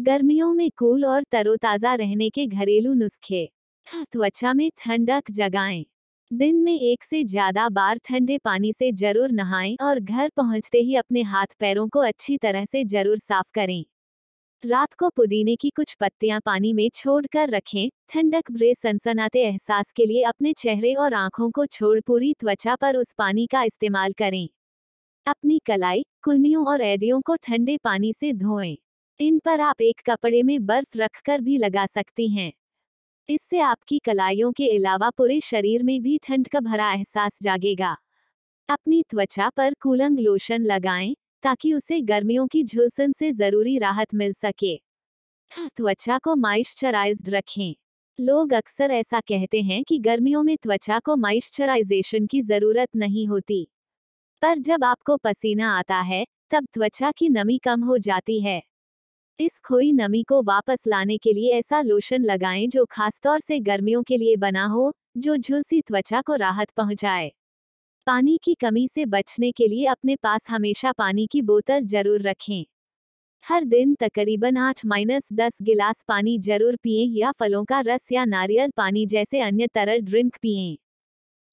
गर्मियों में कूल और तरोताजा रहने के घरेलू नुस्खे। त्वचा में ठंडक जगाएँ। दिन में एक से ज़्यादा बार ठंडे पानी से ज़रूर नहाएँ और घर पहुँचते ही अपने हाथ पैरों को अच्छी तरह से ज़रूर साफ़ करें। रात को पुदीने की कुछ पत्तियाँ पानी में छोड़कर रखें। ठंडक भरे सनसनाते एहसास के लिए अपने चेहरे और आँखों को छोड़ पूरी त्वचा पर उस पानी का इस्तेमाल करें। अपनी कलाई कुल्नियों और एडियों को ठंडे पानी से धोएँ। इन पर आप एक कपड़े में बर्फ़ रखकर भी लगा सकती हैं। इससे आपकी कलाइयों के अलावा पूरे शरीर में भी ठंड का भरा एहसास जागेगा। अपनी त्वचा पर कूलंग लोशन लगाएँ, ताकि उसे गर्मियों की झुलसन से ज़रूरी राहत मिल सके। त्वचा को मॉइस्चराइज्ड रखें। लोग अक्सर ऐसा कहते हैं कि गर्मियों में त्वचा को मॉइस्चराइजेशन की ज़रूरत नहीं होती। पर जब आपको पसीना आता है, तब त्वचा की नमी कम हो जाती है। इस खोई नमी को वापस लाने के लिए ऐसा लोशन लगाएँ जो खासतौर से गर्मियों के लिए बना हो, जो झुलसी त्वचा को राहत पहुँचाए। पानी की कमी से बचने के लिए अपने पास हमेशा पानी की बोतल ज़रूर रखें। हर दिन तकरीबन आठ माइनस दस गिलास पानी ज़रूर पिए या फलों का रस या नारियल पानी जैसे अन्य तरल ड्रिंक पिए।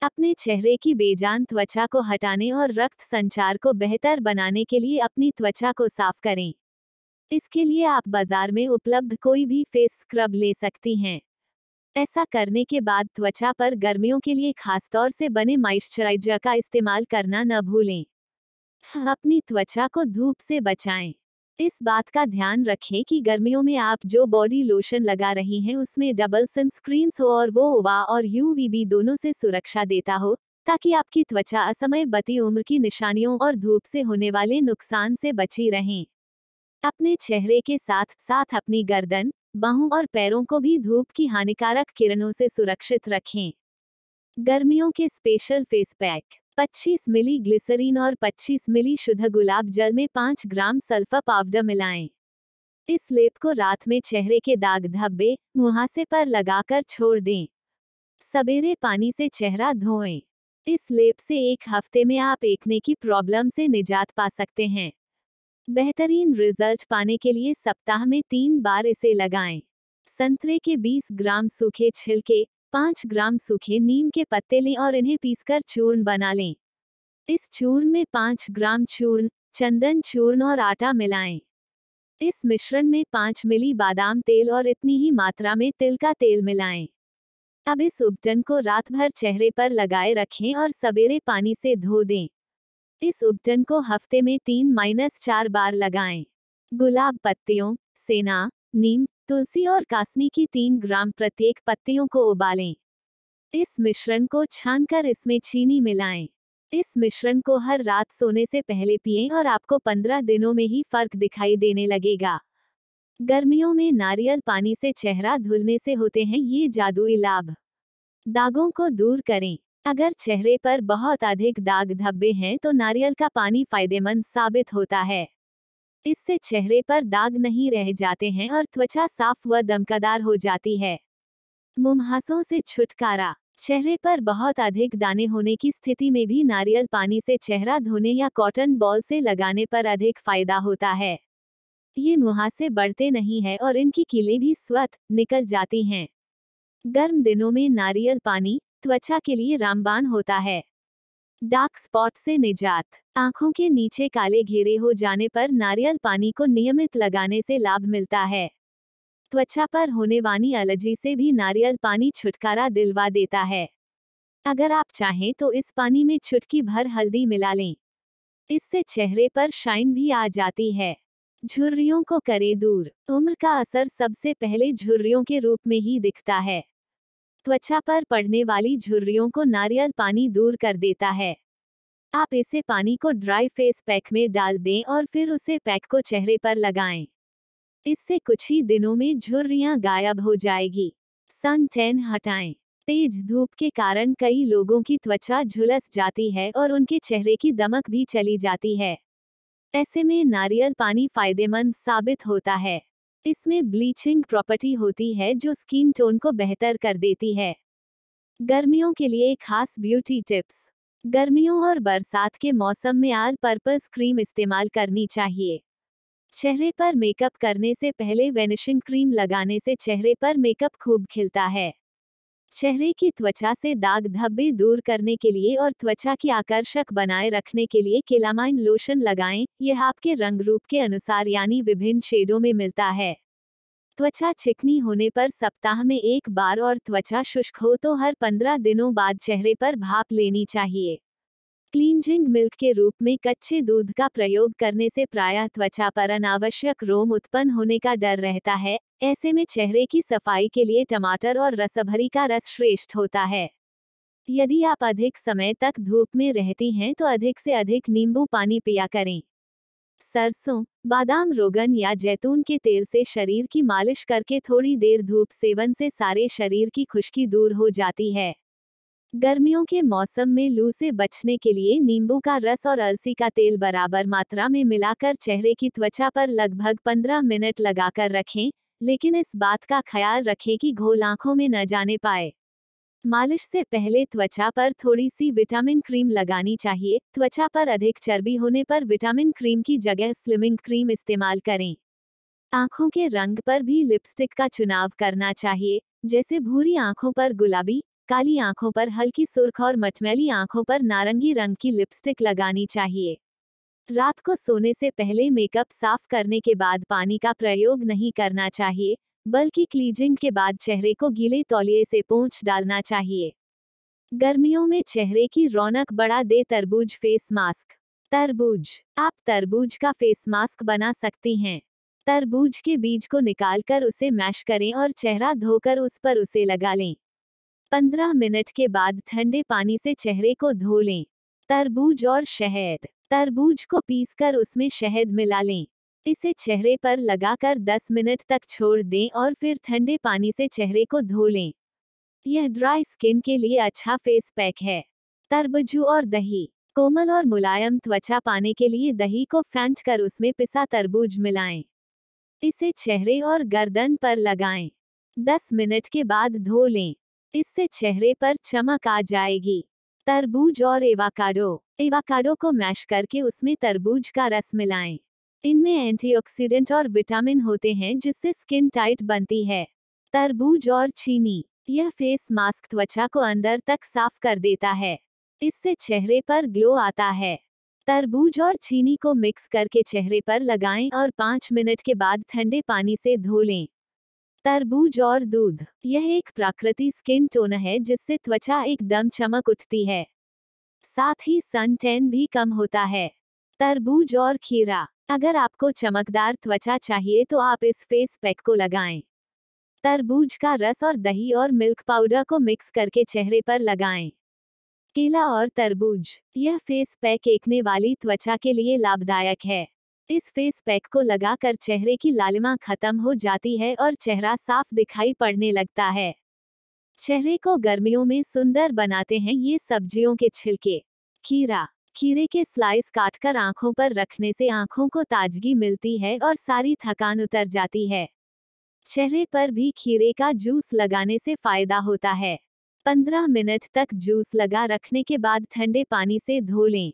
अपने चेहरे की बेजान त्वचा को हटाने और रक्त संचार को बेहतर बनाने के लिए अपनी त्वचा को साफ़ करें। इसके लिए आप बाज़ार में उपलब्ध कोई भी फेस स्क्रब ले सकती हैं। ऐसा करने के बाद त्वचा पर गर्मियों के लिए खासतौर से बने मॉइस्चराइजर का इस्तेमाल करना न भूलें। अपनी त्वचा को धूप से बचाएँ। इस बात का ध्यान रखें कि गर्मियों में आप जो बॉडी लोशन लगा रही हैं, उसमें डबल सनस्क्रीन हो और वो ओवा और यूवीबी दोनों से सुरक्षा देता हो, ताकि आपकी त्वचा असमय बती उम्र की निशानियों और धूप से होने वाले नुकसान से बची रहें। अपने चेहरे के साथ साथ अपनी गर्दन, बाहों और पैरों को भी धूप की हानिकारक किरणों से सुरक्षित रखें। गर्मियों के स्पेशल फेस पैक 25 मिली ग्लिसरीन और 25 मिली शुद्ध गुलाब जल में 5 ग्राम सल्फा पाउडर मिलाएँ। इस लेप को रात में चेहरे के दाग धब्बे, मुहासे पर लगाकर छोड़ दें। सवेरे पानी से चेहरा धोएँ। इस लेप से एक हफ़्ते में आप एकने की प्रॉब्लम से निजात पा सकते हैं। बेहतरीन रिज़ल्ट पाने के लिए सप्ताह में तीन बार इसे लगाएँ। संतरे के 20 ग्राम सूखे छिलके 5 ग्राम सूखे नीम के पत्ते लें और इन्हें पीसकर चूर्ण बना लें इस चूर्ण में 5 ग्राम चूर्ण, चंदन चूर्ण और आटा मिलाएँ। इस मिश्रण में 5 मिली बादाम तेल और इतनी ही मात्रा में तिल का तेल मिलाएँ। अब इस उपटन को रात भर चेहरे पर लगाए रखें और सवेरे पानी से धो दें इस उपटन को हफ़्ते में तीन माइनस चार बार लगाएँ। गुलाब पत्तियों, सेना, नीम, तुलसी और कासनी की तीन ग्राम प्रत्येक पत्तियों को उबालें इस मिश्रण को छानकर इसमें चीनी मिलाएँ। इस मिश्रण को हर रात सोने से पहले पिएँ और आपको पंद्रह दिनों में ही फ़र्क दिखाई देने लगेगा गर्मियों में नारियल पानी से चेहरा धुलने से होते हैं ये जादुई लाभ दागों को दूर करें अगर चेहरे पर बहुत अधिक दाग धब्बे हैं तो नारियल का पानी फ़ायदेमंद साबित होता है। इससे चेहरे पर दाग नहीं रह जाते हैं और त्वचा साफ़ व दमकदार हो जाती है। मुमहासों से छुटकारा। चेहरे पर बहुत अधिक दाने होने की स्थिति में भी नारियल पानी से चेहरा धोने या कॉटन बॉल से लगाने पर अधिक फ़ायदा होता है। ये मुहासे बढ़ते नहीं है और इनकी कीले भी स्वत निकल जाती हैं। गर्म दिनों में नारियल पानी त्वचा के लिए रामबाण होता है। डार्क स्पॉट से निजात। आँखों के नीचे काले घेरे हो जाने पर नारियल पानी को नियमित लगाने से लाभ मिलता है। त्वचा पर होने वाली एलर्जी से भी नारियल पानी छुटकारा दिलवा देता है। अगर आप चाहें तो इस पानी में चुटकी भर हल्दी मिला लें। इससे चेहरे पर शाइन भी आ जाती है। झुर्रियों को करे दूर। उम्र का असर सबसे पहले झुर्रियों के रूप में ही दिखता है। त्वचा पर पड़ने वाली झुर्रियों को नारियल पानी दूर कर देता है। आप इसे पानी को ड्राई फेस पैक में डाल दें और फिर उसे पैक को चेहरे पर लगाएँ। इससे कुछ ही दिनों में झुर्रियाँ गायब हो जाएगी। सन टेन हटाएँ। तेज धूप के कारण कई लोगों की त्वचा झुलस जाती है और उनके चेहरे की दमक भी चली जाती है। ऐसे में नारियल पानी फ़ायदेमंद साबित होता है। इसमें ब्लीचिंग प्रॉपर्टी होती है जो स्किन टोन को बेहतर कर देती है। गर्मियों के लिए खास ब्यूटी टिप्स गर्मियों और बरसात के मौसम में आल पर्पज क्रीम इस्तेमाल करनी चाहिए। चेहरे पर मेकअप करने से पहले वेनिशिंग क्रीम लगाने से चेहरे पर मेकअप खूब खिलता है। चेहरे की त्वचा से दाग धब्बे दूर करने के लिए और त्वचा की आकर्षक बनाए रखने के लिए केलामाइन लोशन लगाएँ। यह आपके रंग रूप के अनुसार यानी विभिन्न शेडों में मिलता है। त्वचा चिकनी होने पर सप्ताह में एक बार और त्वचा शुष्क हो तो हर पंद्रह दिनों बाद चेहरे पर भाप लेनी चाहिए। क्लींजिंग मिल्क के रूप में कच्चे दूध का प्रयोग करने से प्रायः त्वचा पर अनावश्यक रोम उत्पन्न होने का डर रहता है। ऐसे में चेहरे की सफ़ाई के लिए टमाटर और रसभरी का रस श्रेष्ठ होता है। यदि आप अधिक समय तक धूप में रहती हैं तो अधिक से अधिक नींबू पानी पिया करें। सरसों, बादाम रोगन या जैतून के तेल से शरीर की मालिश करके थोड़ी देर धूप सेवन से सारे शरीर की खुश्की दूर हो जाती है। गर्मियों के मौसम में लू से बचने के लिए नींबू का रस और अलसी का तेल बराबर मात्रा में मिलाकर चेहरे की त्वचा पर लगभग 15 मिनट लगाकर रखें, लेकिन इस बात का ख्याल रखें कि घोल आँखों में न जाने पाए। मालिश से पहले त्वचा पर थोड़ी सी विटामिन क्रीम लगानी चाहिए, त्वचा पर अधिक चर्बी होने पर विटामिन क्रीम की जगह स्लिमिंग क्रीम इस्तेमाल करें। आँखों के रंग पर भी लिपस्टिक का चुनाव करना चाहिए, जैसे भूरी आँखों पर गुलाबी काली आँखों पर हल्की सुर्ख और मटमैली आँखों पर नारंगी रंग की लिपस्टिक लगानी चाहिए। रात को सोने से पहले मेकअप साफ़ करने के बाद पानी का प्रयोग नहीं करना चाहिए, बल्कि क्लीजिंग के बाद चेहरे को गीले तौलिए से पोंछ डालना चाहिए। गर्मियों में चेहरे की रौनक बढ़ा दे तरबूज फेस मास्क। तरबूज। आप तरबूज का फेस मास्क बना सकती हैं। तरबूज के बीज को निकालकर उसे मैश करें और चेहरा धोकर उस पर उसे लगा लें। पंद्रह मिनट के बाद ठंडे पानी से चेहरे को धो लें। तरबूज और शहद। तरबूज को पीसकर उसमें शहद मिला लें। इसे चेहरे पर लगाकर 10 मिनट तक छोड़ दें और फिर ठंडे पानी से चेहरे को धो लें। यह ड्राई स्किन के लिए अच्छा फेस पैक है। तरबूजू और दही। कोमल और मुलायम त्वचा पाने के लिए दही को फेंट कर उसमें पिसा तरबूज मिलाएँ। इसे चेहरे और गर्दन पर लगाएँ। 10 मिनट के बाद धो लें। इससे चेहरे पर चमक आ जाएगी। तरबूज और एवाकाडो। एवाकाडो को मैश करके उसमें तरबूज का रस मिलाएँ। इनमें एंटीऑक्सीडेंट और विटामिन होते हैं, जिससे स्किन टाइट बनती है। तरबूज और चीनी। यह फेस मास्क त्वचा को अंदर तक साफ़ कर देता है। इससे चेहरे पर ग्लो आता है। तरबूज और चीनी को मिक्स करके चेहरे पर लगाएँ और पाँच मिनट के बाद ठंडे पानी से धो लें। तरबूज और दूध। यह एक प्राकृतिक स्किन टोन है जिससे त्वचा एकदम चमक उठती है। साथ ही सन टेन भी कम होता है। तरबूज और खीरा। अगर आपको चमकदार त्वचा चाहिए तो आप इस फेस पैक को लगाएँ। तरबूज का रस और दही और मिल्क पाउडर को मिक्स करके चेहरे पर लगाएँ। केला और तरबूज। यह फेस पैक एकने वाली त्वचा के लिए लाभदायक है। इस फेस पैक को लगाकर चेहरे की लालिमा खत्म हो जाती है और चेहरा साफ़ दिखाई पड़ने लगता है। चेहरे को गर्मियों में सुंदर बनाते हैं ये सब्जियों के छिलके। खीरा। खीरे के स्लाइस काटकर आँखों पर रखने से आँखों को ताजगी मिलती है और सारी थकान उतर जाती है। चेहरे पर भी खीरे का जूस लगाने से फ़ायदा होता है। पंद्रह मिनट तक जूस लगा रखने के बाद ठंडे पानी से धो लें।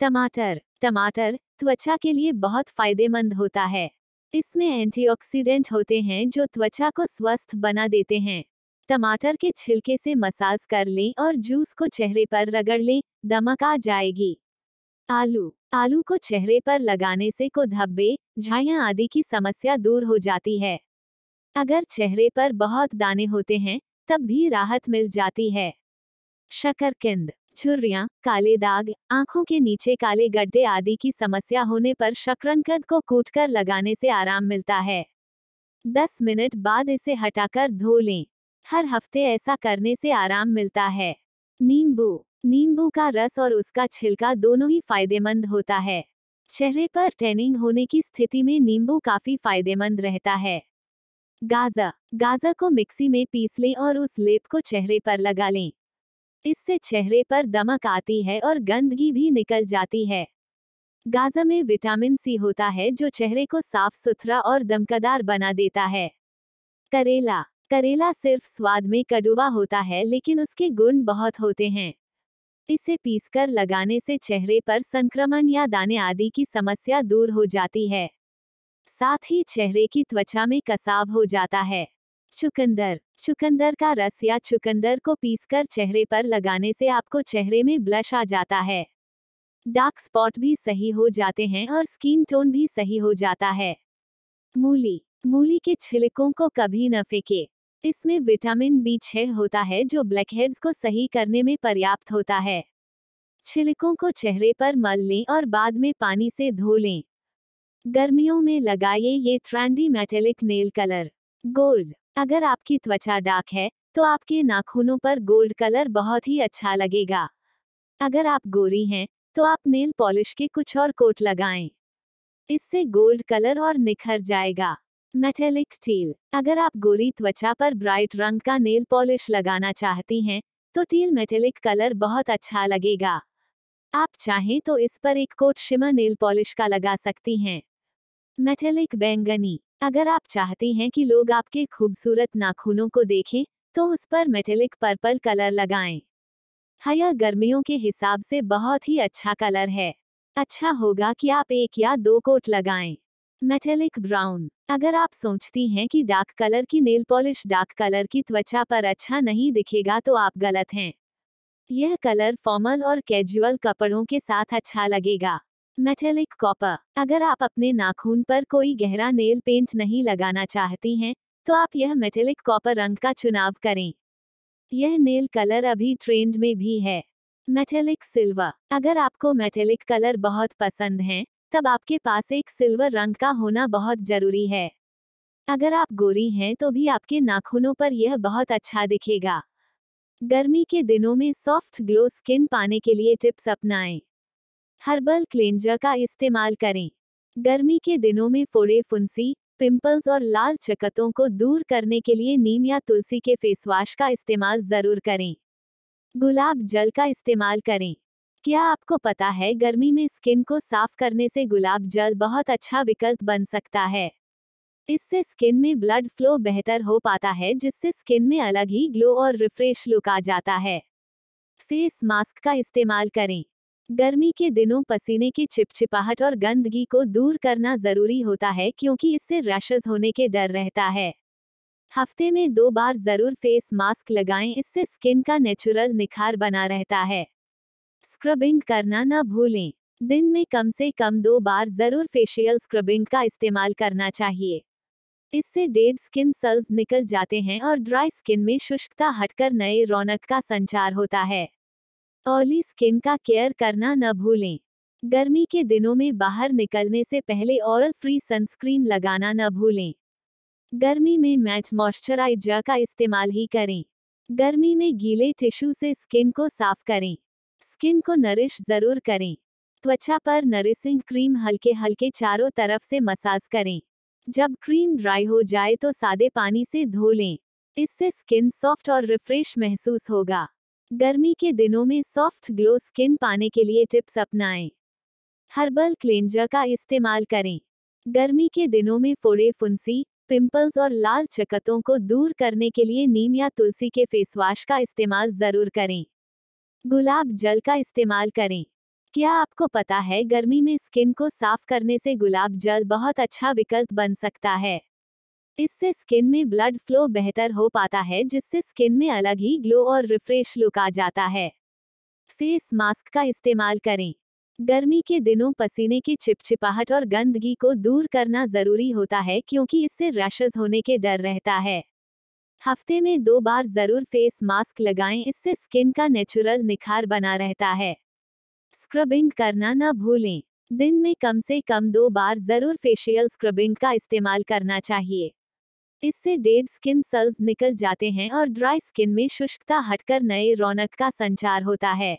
टमाटर। टमाटर त्वचा के लिए बहुत फ़ायदेमंद होता है। इसमें एंटीऑक्सीडेंट होते हैं जो त्वचा को स्वस्थ बना देते हैं। टमाटर के छिलके से मसाज कर लें और जूस को चेहरे पर रगड़ लें, दमक आ जाएगी। आलू आलू को चेहरे पर लगाने से को धब्बे झाइयाँ आदि की समस्या दूर हो जाती है। अगर चेहरे पर बहुत दाने होते हैं, तब भी राहत मिल जाती है। शकरकिंद छुर्रियाँ, काले दाग, आँखों के नीचे काले गड्ढे आदि की समस्या होने पर शकरकंद को कूटकर लगाने से आराम मिलता है। 10 मिनट बाद इसे हटाकर धो लें। हर हफ़्ते ऐसा करने से आराम मिलता है। नींबू। नींबू का रस और उसका छिलका दोनों ही फ़ायदेमंद होता है। चेहरे पर टैनिंग होने की स्थिति में नींबू काफ़ी फ़ायदेमंद रहता है। गाजा गाजा को मिक्सी में पीस लें और उस लेप को चेहरे पर लगा लें। इससे चेहरे पर दमक आती है और गंदगी भी निकल जाती है। गाजा में विटामिन सी होता है जो चेहरे को साफ़ सुथरा और दमकदार बना देता है। करेला। करेला सिर्फ़ स्वाद में कड़वा होता है लेकिन उसके गुण बहुत होते हैं। इसे पीसकर लगाने से चेहरे पर संक्रमण या दाने आदि की समस्या दूर हो जाती है। साथ ही चेहरे की त्वचा में कसाव हो जाता है। चुकंदर। चुकंदर का रस या चुकंदर को पीसकर चेहरे पर लगाने से आपको चेहरे में ब्लश आ जाता है। डार्क स्पॉट भी सही हो जाते हैं और स्किन टोन भी सही हो जाता है। मूली। मूली के छिलकों को कभी न फेंके। इसमें विटामिन बी छह होता है जो ब्लैकहेड्स को सही करने में पर्याप्त होता है। छिलकों को चेहरे पर मल लें और बाद में पानी से धो लें। गर्मियों में लगाइए ये trendy metallic nail colour. Gold. अगर आपकी त्वचा डार्क है तो आपके नाखूनों पर गोल्ड कलर बहुत ही अच्छा लगेगा। अगर आप गोरी हैं तो आप नेल पॉलिश के कुछ और कोट लगाएँ। इससे गोल्ड कलर और निखर जाएगा। मेटेलिक टील अगर आप गोरी त्वचा पर ब्राइट रंग का नेल पॉलिश लगाना चाहती हैं तो टील मेटेलिक कलर बहुत अच्छा लगेगा। आप चाहें तो इस पर एक कोट शिमर नेल पॉलिश का लगा सकती हैं। मेटेलिक बैंगनी अगर आप चाहते हैं कि लोग आपके खूबसूरत नाखूनों को देखें तो उस पर मेटेलिक पर्पल कलर लगाएँ। हया, गर्मियों के हिसाब से बहुत ही अच्छा कलर है। अच्छा होगा कि आप एक या दो कोट लगाएँ। मेटेलिक ब्राउन अगर आप सोचती हैं कि डार्क कलर की नेल पॉलिश डार्क कलर की त्वचा पर अच्छा नहीं दिखेगा तो आप गलत हैं। यह कलर फॉर्मल और कैजुअल कपड़ों के साथ अच्छा लगेगा। मेटेलिक कॉपर अगर आप अपने नाखून पर कोई गहरा नेल पेंट नहीं लगाना चाहती हैं तो आप यह मेटेलिक कॉपर रंग का चुनाव करें। यह नेल कलर अभी ट्रेंड में भी है। मेटेलिक सिल्वर अगर आपको मेटेलिक कलर बहुत पसंद हैं, तब आपके पास एक सिल्वर रंग का होना बहुत ज़रूरी है। अगर आप गोरी हैं तो भी आपके नाखूनों पर यह बहुत अच्छा दिखेगा। गर्मी के दिनों में सॉफ्ट ग्लो स्किन पाने के लिए टिप्स अपनाएँ। हर्बल क्लेंजर का इस्तेमाल करें। गर्मी के दिनों में फोड़े फुंसी, पिंपल्स और लाल चकतों को दूर करने के लिए नीम या तुलसी के फेस वॉश का इस्तेमाल ज़रूर करें। गुलाब जल का इस्तेमाल करें। क्या आपको पता है गर्मी में स्किन को साफ़ करने से गुलाब जल बहुत अच्छा विकल्प बन सकता है? इससे स्किन में ब्लड फ्लो बेहतर हो पाता है, जिससे स्किन में अलग ही ग्लो और रिफ्रेश लुक आ जाता है। फेस मास्क का इस्तेमाल करें। गर्मी के दिनों पसीने की चिपचिपाहट और गंदगी को दूर करना ज़रूरी होता है क्योंकि इससे रैशेज होने के डर रहता है। हफ़्ते में दो बार ज़रूर फेस मास्क लगाएँ, इससे स्किन का नेचुरल निखार बना रहता है। स्क्रबिंग करना न भूलें। दिन में कम से कम दो बार ज़रूर फेशियल स्क्रबिंग का इस्तेमाल करना चाहिए। इससे डेड स्किन सेल्स निकल जाते हैं और ड्राई स्किन में शुष्कता हटकर नए रौनक का संचार होता है। ऑयली स्किन का केयर करना न भूलें। गर्मी के दिनों में बाहर निकलने से पहले ऑरल फ्री सनस्क्रीन लगाना न भूलें। गर्मी में मैच मॉइस्चराइजर का इस्तेमाल ही करें। गर्मी में गीले टिश्यू से स्किन को साफ़ करें। स्किन को नरिश ज़रूर करें। त्वचा पर नरिसिंग क्रीम हल्के हल्के चारों तरफ़ से मसाज करें। जब क्रीम ड्राई हो जाए तो सादे पानी से धो लें। इससे स्किन सॉफ्ट और रिफ्रेश महसूस होगा। गर्मी के दिनों में सॉफ्ट ग्लो स्किन पाने के लिए टिप्स अपनाएँ। हर्बल क्लेंजर का इस्तेमाल करें। गर्मी के दिनों में फोड़े फुंसी, पिंपल्स और लाल चकतों को दूर करने के लिए नीम या तुलसी के फेस वॉश का इस्तेमाल ज़रूर करें। गुलाब जल का इस्तेमाल करें। क्या आपको पता है गर्मी में स्किन को साफ़ करने से गुलाब जल बहुत अच्छा विकल्प बन सकता है? इससे स्किन में ब्लड फ्लो बेहतर हो पाता है, जिससे स्किन में अलग ही ग्लो और रिफ्रेश लुक आ जाता है। फेस मास्क का इस्तेमाल करें। गर्मी के दिनों पसीने की चिपचिपाहट और गंदगी को दूर करना ज़रूरी होता है, क्योंकि इससे रैशेज होने के डर रहता है। हफ़्ते में दो बार ज़रूर फेस मास्क लगाएँ, इससे स्किन का नेचुरल निखार बना रहता है। स्क्रबिंग करना ना भूलें। दिन में कम से कम दो बार ज़रूर फेशियल स्क्रबिंग का इस्तेमाल करना चाहिए। इससे डेड स्किन सेल्स निकल जाते हैं और ड्राई स्किन में शुष्कता हटकर नए रौनक का संचार होता है।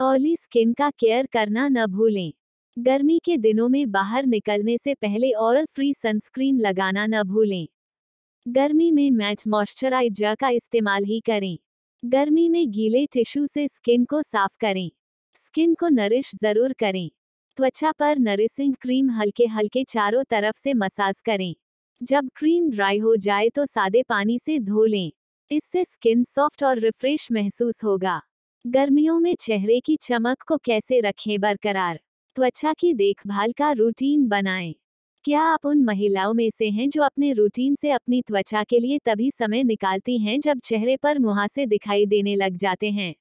ऑयली स्किन का केयर करना न भूलें। गर्मी के दिनों में बाहर निकलने से पहले ऑरल फ्री सनस्क्रीन लगाना न भूलें। गर्मी में मैच मॉइस्चराइजर का इस्तेमाल ही करें। गर्मी में गीले टिश्यू से स्किन को साफ़ करें। स्किन को नरिश ज़रूर करें। त्वचा पर नरिसिंग क्रीम हल्के हल्के चारों तरफ़ से मसाज करें। जब क्रीम ड्राई हो जाए तो सादे पानी से धो लें। इससे स्किन सॉफ्ट और रिफ्रेश महसूस होगा। गर्मियों में चेहरे की चमक को कैसे रखें बरकरार? त्वचा की देखभाल का रूटीन बनाएँ। क्या आप उन महिलाओं में से हैं जो अपने रूटीन से अपनी त्वचा के लिए तभी समय निकालती हैं जब चेहरे पर मुहासे दिखाई देने लग जाते हैं?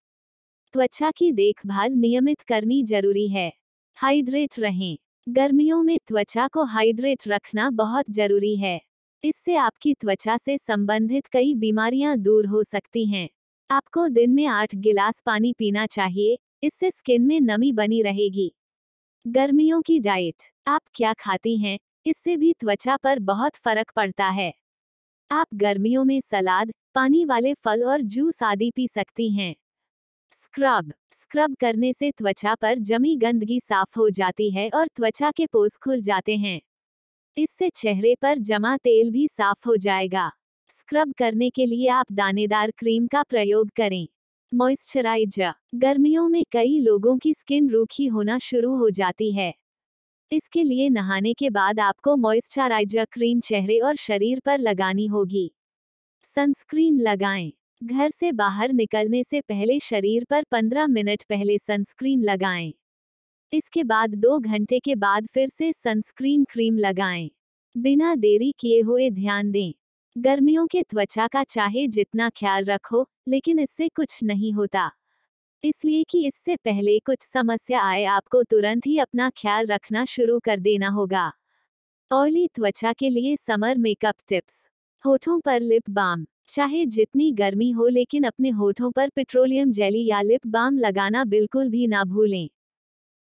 त्वचा की देखभाल नियमित करनी ज़रूरी है। हाइड्रेट रहें। गर्मियों में त्वचा को हाइड्रेट रखना बहुत ज़रूरी है। इससे आपकी त्वचा से संबंधित कई बीमारियाँ दूर हो सकती हैं। आपको दिन में आठ गिलास पानी पीना चाहिए, इससे स्किन में नमी बनी रहेगी। गर्मियों की डाइट आप क्या खाती हैं? इससे भी त्वचा पर बहुत फ़र्क पड़ता है। आप गर्मियों में सलाद, पानी वाले फल और जूस आदि पी सकती हैं। स्क्रब। स्क्रब करने से त्वचा पर जमी गंदगी साफ़ हो जाती है और त्वचा के पोस खुल जाते हैं। इससे चेहरे पर जमा तेल भी साफ़ हो जाएगा। स्क्रब करने के लिए आप दानेदार क्रीम का प्रयोग करें। मॉइस्चराइजर। गर्मियों में कई लोगों की स्किन रूखी होना शुरू हो जाती है। इसके लिए नहाने के बाद आपको मॉइस्चराइजर क्रीम चेहरे और शरीर पर लगानी होगी। सनस्क्रीन लगाएँ। घर से बाहर निकलने से पहले शरीर पर 15 मिनट पहले सनस्क्रीन लगाएँ। इसके बाद दो घंटे के बाद फिर से सनस्क्रीन क्रीम लगाएँ। बिना देरी किए हुए ध्यान दें। गर्मियों के त्वचा का चाहे जितना ख्याल रखो, लेकिन इससे कुछ नहीं होता। इसलिए कि इससे पहले कुछ समस्या आए, आपको तुरंत ही अपना ख्याल रखना शुरू कर देना होगा। ऑयली त्वचा के लिए समर मेकअप टिप्स। होठों पर लिप बाम। चाहे जितनी गर्मी हो, लेकिन अपने होठों पर पेट्रोलियम जेली या लिप बाम लगाना बिल्कुल भी ना भूलें।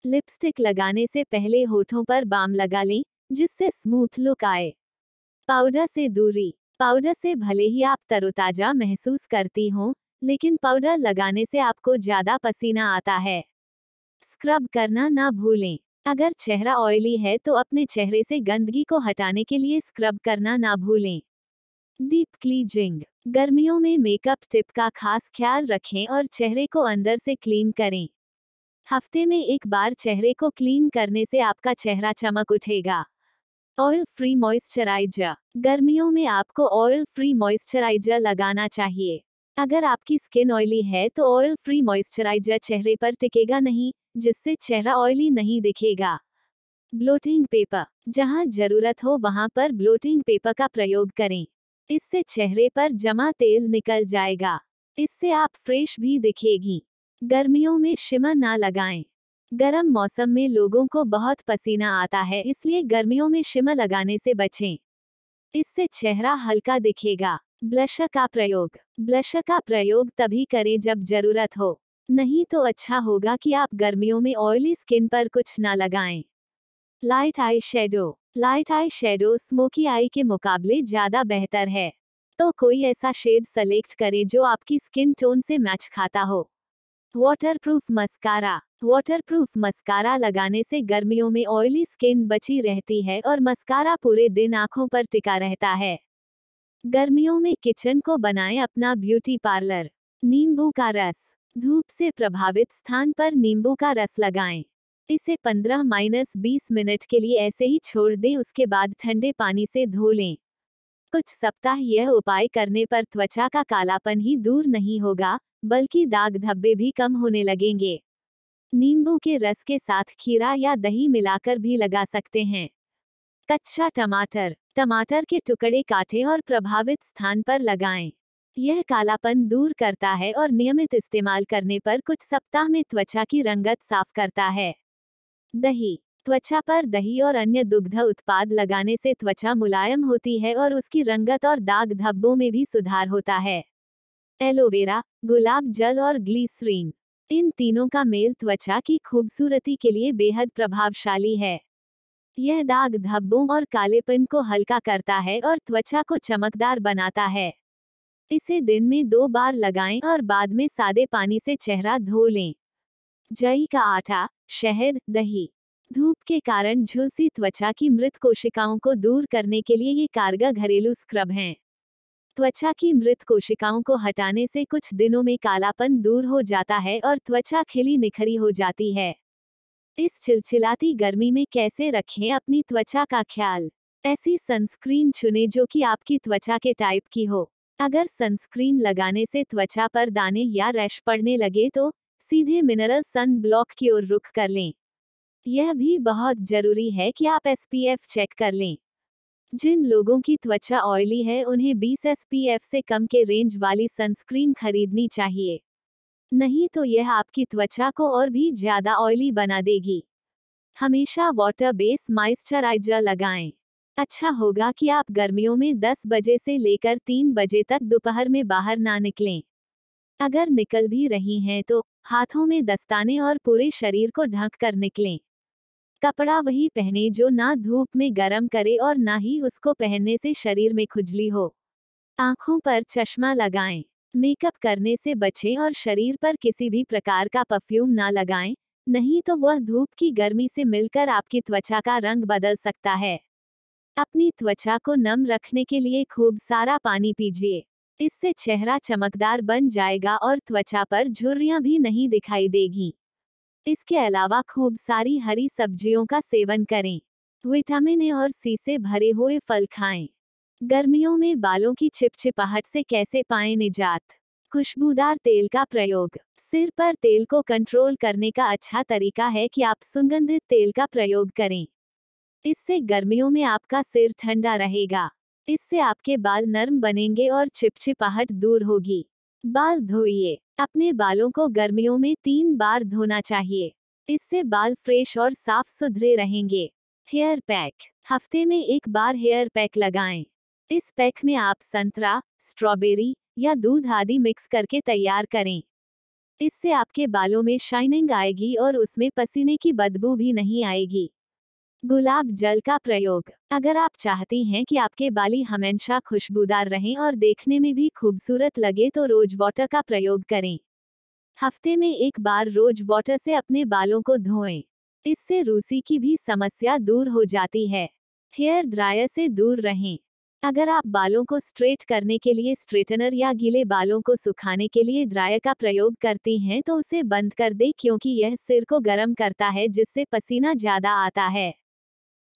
लिपस्टिक लगाने से पहले होठों पर बाम लगा लें, जिससे स्मूथ लुक आए। पाउडर से दूरी। पाउडर से भले ही आप तरोताजा महसूस करती हो, लेकिन पाउडर लगाने से आपको ज़्यादा पसीना आता है। स्क्रब करना ना भूलें। अगर चेहरा ऑयली है तो अपने चेहरे से गंदगी को हटाने के लिए स्क्रब करना ना भूलें। डीप क्लीजिंग गर्मियों में मेकअप टिप का खास ख्याल रखें और चेहरे को अंदर से क्लीन करें। हफ़्ते में एक बार चेहरे को क्लीन करने से आपका चेहरा चमक उठेगा। ऑयल फ्री मॉइस्चराइजर गर्मियों में आपको ऑयल फ्री मॉइस्चराइजर लगाना चाहिए। अगर आपकी स्किन ऑयली है तो ऑयल फ्री मॉइस्चराइजर चेहरे पर टिकेगा नहीं, जिससे चेहरा ऑयली नहीं दिखेगा। ब्लोटिंग पेपर जहाँ ज़रूरत हो वहाँ पर ब्लोटिंग पेपर का प्रयोग करें। इससे चेहरे पर जमा तेल निकल जाएगा। इससे आप फ्रेश भी दिखेगी। गर्मियों में शिमर ना लगाएँ। गर्म मौसम में लोगों को बहुत पसीना आता है, इसलिए गर्मियों में शिमर लगाने से बचें। इससे चेहरा हल्का दिखेगा। ब्लशर का प्रयोग। ब्लशर का प्रयोग तभी करें जब ज़रूरत हो। नहीं तो अच्छा होगा कि आप गर्मियों में ऑयली स्किन पर कुछ ना लगाएँ। Light eye shadow light eye shadow smoky eye के मुकाबले ज़्यादा बेहतर है। तो कोई ऐसा शेड सेलेक्ट करें जो आपकी स्किन टोन से मैच खाता हो। वाटरप्रूफ मस्कारा वाटरप्रूफ मस्कारा लगाने से गर्मियों में ऑयली स्किन बची रहती है और मस्कारा पूरे दिन आँखों पर टिका रहता है। गर्मियों में किचन को बनाएँ अपना ब्यूटी पार्लर नींबू का रस. धूप से प्रभावित स्थान पर नींबू का रस लगाएँ। इसे 15 माइनस बीस मिनट के लिए ऐसे ही छोड़ दें, उसके बाद ठंडे पानी से धो लें। कुछ सप्ताह यह उपाय करने पर त्वचा का कालापन ही दूर नहीं होगा, बल्कि दाग धब्बे भी कम होने लगेंगे। नींबू के रस के साथ खीरा या दही मिलाकर भी लगा सकते हैं। कच्चा टमाटर टमाटर के टुकड़े काटें और प्रभावित स्थान पर लगाएँ। यह कालापन दूर करता है और नियमित इस्तेमाल करने पर कुछ सप्ताह में त्वचा की रंगत साफ़ करता है। दही। त्वचा पर दही और अन्य दुग्ध उत्पाद लगाने से त्वचा मुलायम होती है और उसकी रंगत और दाग धब्बों में भी सुधार होता है। एलोवेरा, गुलाब जल और ग्लीसरीन। इन तीनों का मेल त्वचा की खूबसूरती के लिए बेहद प्रभावशाली है। यह दाग धब्बों और कालेपन को हल्का करता है और त्वचा को चमकदार बनाता है। इसे दिन में दो बार लगाएँ और बाद में सादे पानी से चेहरा धो लें। जई का आटा शहद, दही, धूप के कारण झुलसी त्वचा की मृत कोशिकाओं को दूर करने के लिए ये कारगर घरेलू स्क्रब हैं। त्वचा की मृत कोशिकाओं को हटाने से कुछ दिनों में कालापन दूर हो जाता है और त्वचा खिली निखरी हो जाती है। इस चिलचिलाती गर्मी में कैसे रखें अपनी त्वचा का ख्याल? ऐसी सनस्क्रीन चुने जो कि आपकी त्वचा के टाइप की हो। अगर सनस्क्रीन लगाने से त्वचा पर दाने या रैश पड़ने लगे तो सीधे मिनरल सन ब्लॉक की ओर रुख कर लें। यह भी बहुत ज़रूरी है कि आप एसपीएफ चेक कर लें। जिन लोगों की त्वचा ऑयली है, उन्हें 20 एसपीएफ से कम के रेंज वाली सनस्क्रीन खरीदनी चाहिए। नहीं तो यह आपकी त्वचा को और भी ज़्यादा ऑयली बना देगी। हमेशा वाटर बेस मॉइस्चराइजर लगाएँ। अच्छा होगा कि आप गर्मियों में 10 बजे से लेकर 3 बजे तक दोपहर में बाहर ना निकलें। अगर निकल भी रही हैं तो हाथों में दस्ताने और पूरे शरीर को ढक कर निकलें। कपड़ा वही पहने जो ना धूप में गर्म करे और ना ही उसको पहनने से शरीर में खुजली हो। आँखों पर चश्मा लगाएँ, मेकअप करने से बचें और शरीर पर किसी भी प्रकार का परफ्यूम ना लगाएँ, नहीं तो वह धूप की गर्मी से मिलकर आपकी त्वचा का रंग बदल सकता है। अपनी त्वचा को नम रखने के लिए खूब सारा पानी पीजिए। इससे चेहरा चमकदार बन जाएगा और त्वचा पर झुर्रियाँ भी नहीं दिखाई देगी। इसके अलावा खूब सारी हरी सब्जियों का सेवन करें। विटामिन ए और सी से भरे हुए फल खाएँ। गर्मियों में बालों की चिपचिपाहट से कैसे पाएँ निजात? खुशबूदार तेल का प्रयोग। सिर पर तेल को कंट्रोल करने का अच्छा तरीका है कि आप सुगंधित तेल का प्रयोग करें। इससे गर्मियों में आपका सिर ठंडा रहेगा। इससे आपके बाल नरम बनेंगे और चिपचिपाहट दूर होगी। बाल धोइए। अपने बालों को गर्मियों में तीन बार धोना चाहिए। इससे बाल फ्रेश और साफ़ सुथरे रहेंगे। Hair pack. हफ़्ते में एक बार हेयर पैक लगाएँ। इस पैक में आप संतरा, स्ट्रॉबेरी या दूध आदि मिक्स करके तैयार करें। इससे आपके बालों में शाइनिंग आएगी और उसमें पसीने की बदबू भी नहीं आएगी। गुलाब जल का प्रयोग। अगर आप चाहती हैं कि आपके बाली हमेशा खुशबूदार रहें और देखने में भी खूबसूरत लगे तो रोज वाटर का प्रयोग करें। हफ़्ते में एक बार रोज वाटर से अपने बालों को धोएँ। इससे रूसी की भी समस्या दूर हो जाती है। हेयर ड्रायर से दूर रहें। अगर आप बालों को स्ट्रेट करने के लिए स्ट्रेटनर या गीले बालों को सुखाने के लिए ड्रायर का प्रयोग करती हैं तो उसे बंद कर दें, क्योंकि यह सिर को गर्म करता है, जिससे पसीना ज़्यादा आता है।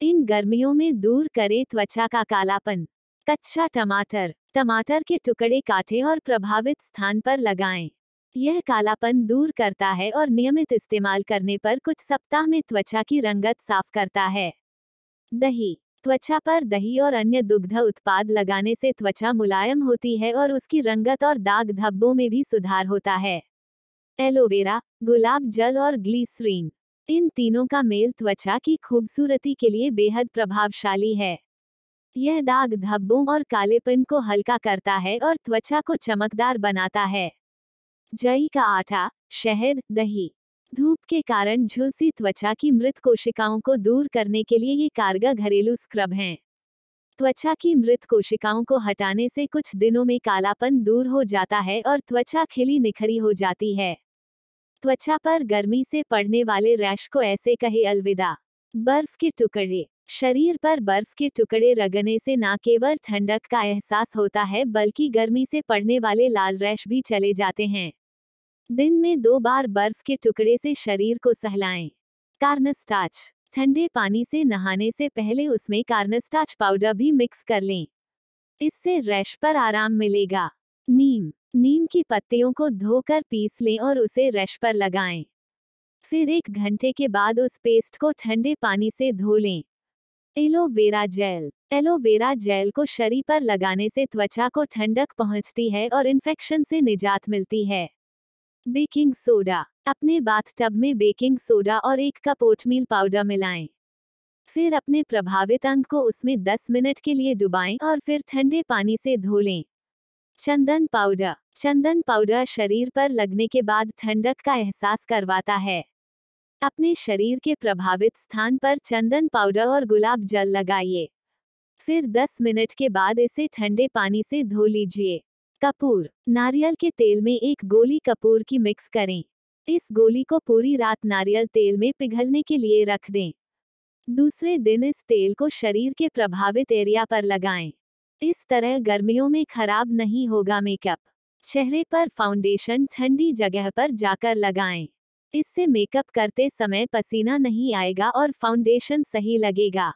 इन गर्मियों में दूर करे त्वचा का कालापन। कच्चा टमाटर। टमाटर के टुकड़े काटें और प्रभावित स्थान पर लगाएँ। यह कालापन दूर करता है और नियमित इस्तेमाल करने पर कुछ सप्ताह में त्वचा की रंगत साफ़ करता है। दही। त्वचा पर दही और अन्य दुग्ध उत्पाद लगाने से त्वचा मुलायम होती है और उसकी रंगत और दाग धब्बों में भी सुधार होता है। एलोवेरा, गुलाब जल और ग्लीसरीन। इन तीनों का मेल त्वचा की खूबसूरती के लिए बेहद प्रभावशाली है। यह दाग धब्बों और कालेपन को हल्का करता है और त्वचा को चमकदार बनाता है। जई का आटा, शहद, दही। धूप के कारण झुलसी त्वचा की मृत कोशिकाओं को दूर करने के लिए ये कारगर घरेलू स्क्रब हैं। त्वचा की मृत कोशिकाओं को हटाने से कुछ दिनों में कालापन दूर हो जाता है और त्वचा खिली निखरी हो जाती है। त्वचा पर गर्मी से पड़ने वाले रैश को ऐसे कहे अलविदा। बर्फ़ के टुकड़े। शरीर पर बर्फ़ के टुकड़े रगने से न केवल ठंडक का एहसास होता है, बल्कि गर्मी से पड़ने वाले लाल रैश भी चले जाते हैं। दिन में दो बार बर्फ़ के टुकड़े से शरीर को सहलाएँ। कार्नस्टाच। ठंडे पानी से नहाने से पहले उसमें कार्नस्टाच पाउडर भी मिक्स कर लें। इससे रैश पर आराम मिलेगा। नीम। नीम की पत्तियों को धोकर पीस लें और उसे रश पर लगाएँ। फिर एक घंटे के बाद उस पेस्ट को ठंडे पानी से धो लें। Aloe vera gel. एलोवेरा जेल को शरीर पर लगाने से त्वचा को ठंडक पहुँचती है और इन्फेक्शन से निजात मिलती है। Baking soda. अपने बाथटब में बेकिंग सोडा और एक कप ओटमील पाउडर मिलाएँ। फिर अपने प्रभावित अंग को उसमें 10 मिनट के लिए डुबाएँ और फिर ठंडे पानी से धो लें। चंदन पाउडर चंदन पाउडर शरीर पर लगने के बाद ठंडक का एहसास करवाता है। अपने शरीर के प्रभावित स्थान पर चंदन पाउडर और गुलाब जल लगाइए। फिर 10 मिनट के बाद इसे ठंडे पानी से धो लीजिए। कपूर। नारियल के तेल में एक गोली कपूर की मिक्स करें। इस गोली को पूरी रात नारियल तेल में पिघलने के लिए रख दें। दूसरे दिन इस तेल को शरीर के प्रभावित एरिया पर लगाएँ। इस तरह गर्मियों में खराब नहीं होगा मेकअप। चेहरे पर फाउंडेशन ठंडी जगह पर जाकर लगाएँ। इससे मेकअप करते समय पसीना नहीं आएगा और फाउंडेशन सही लगेगा।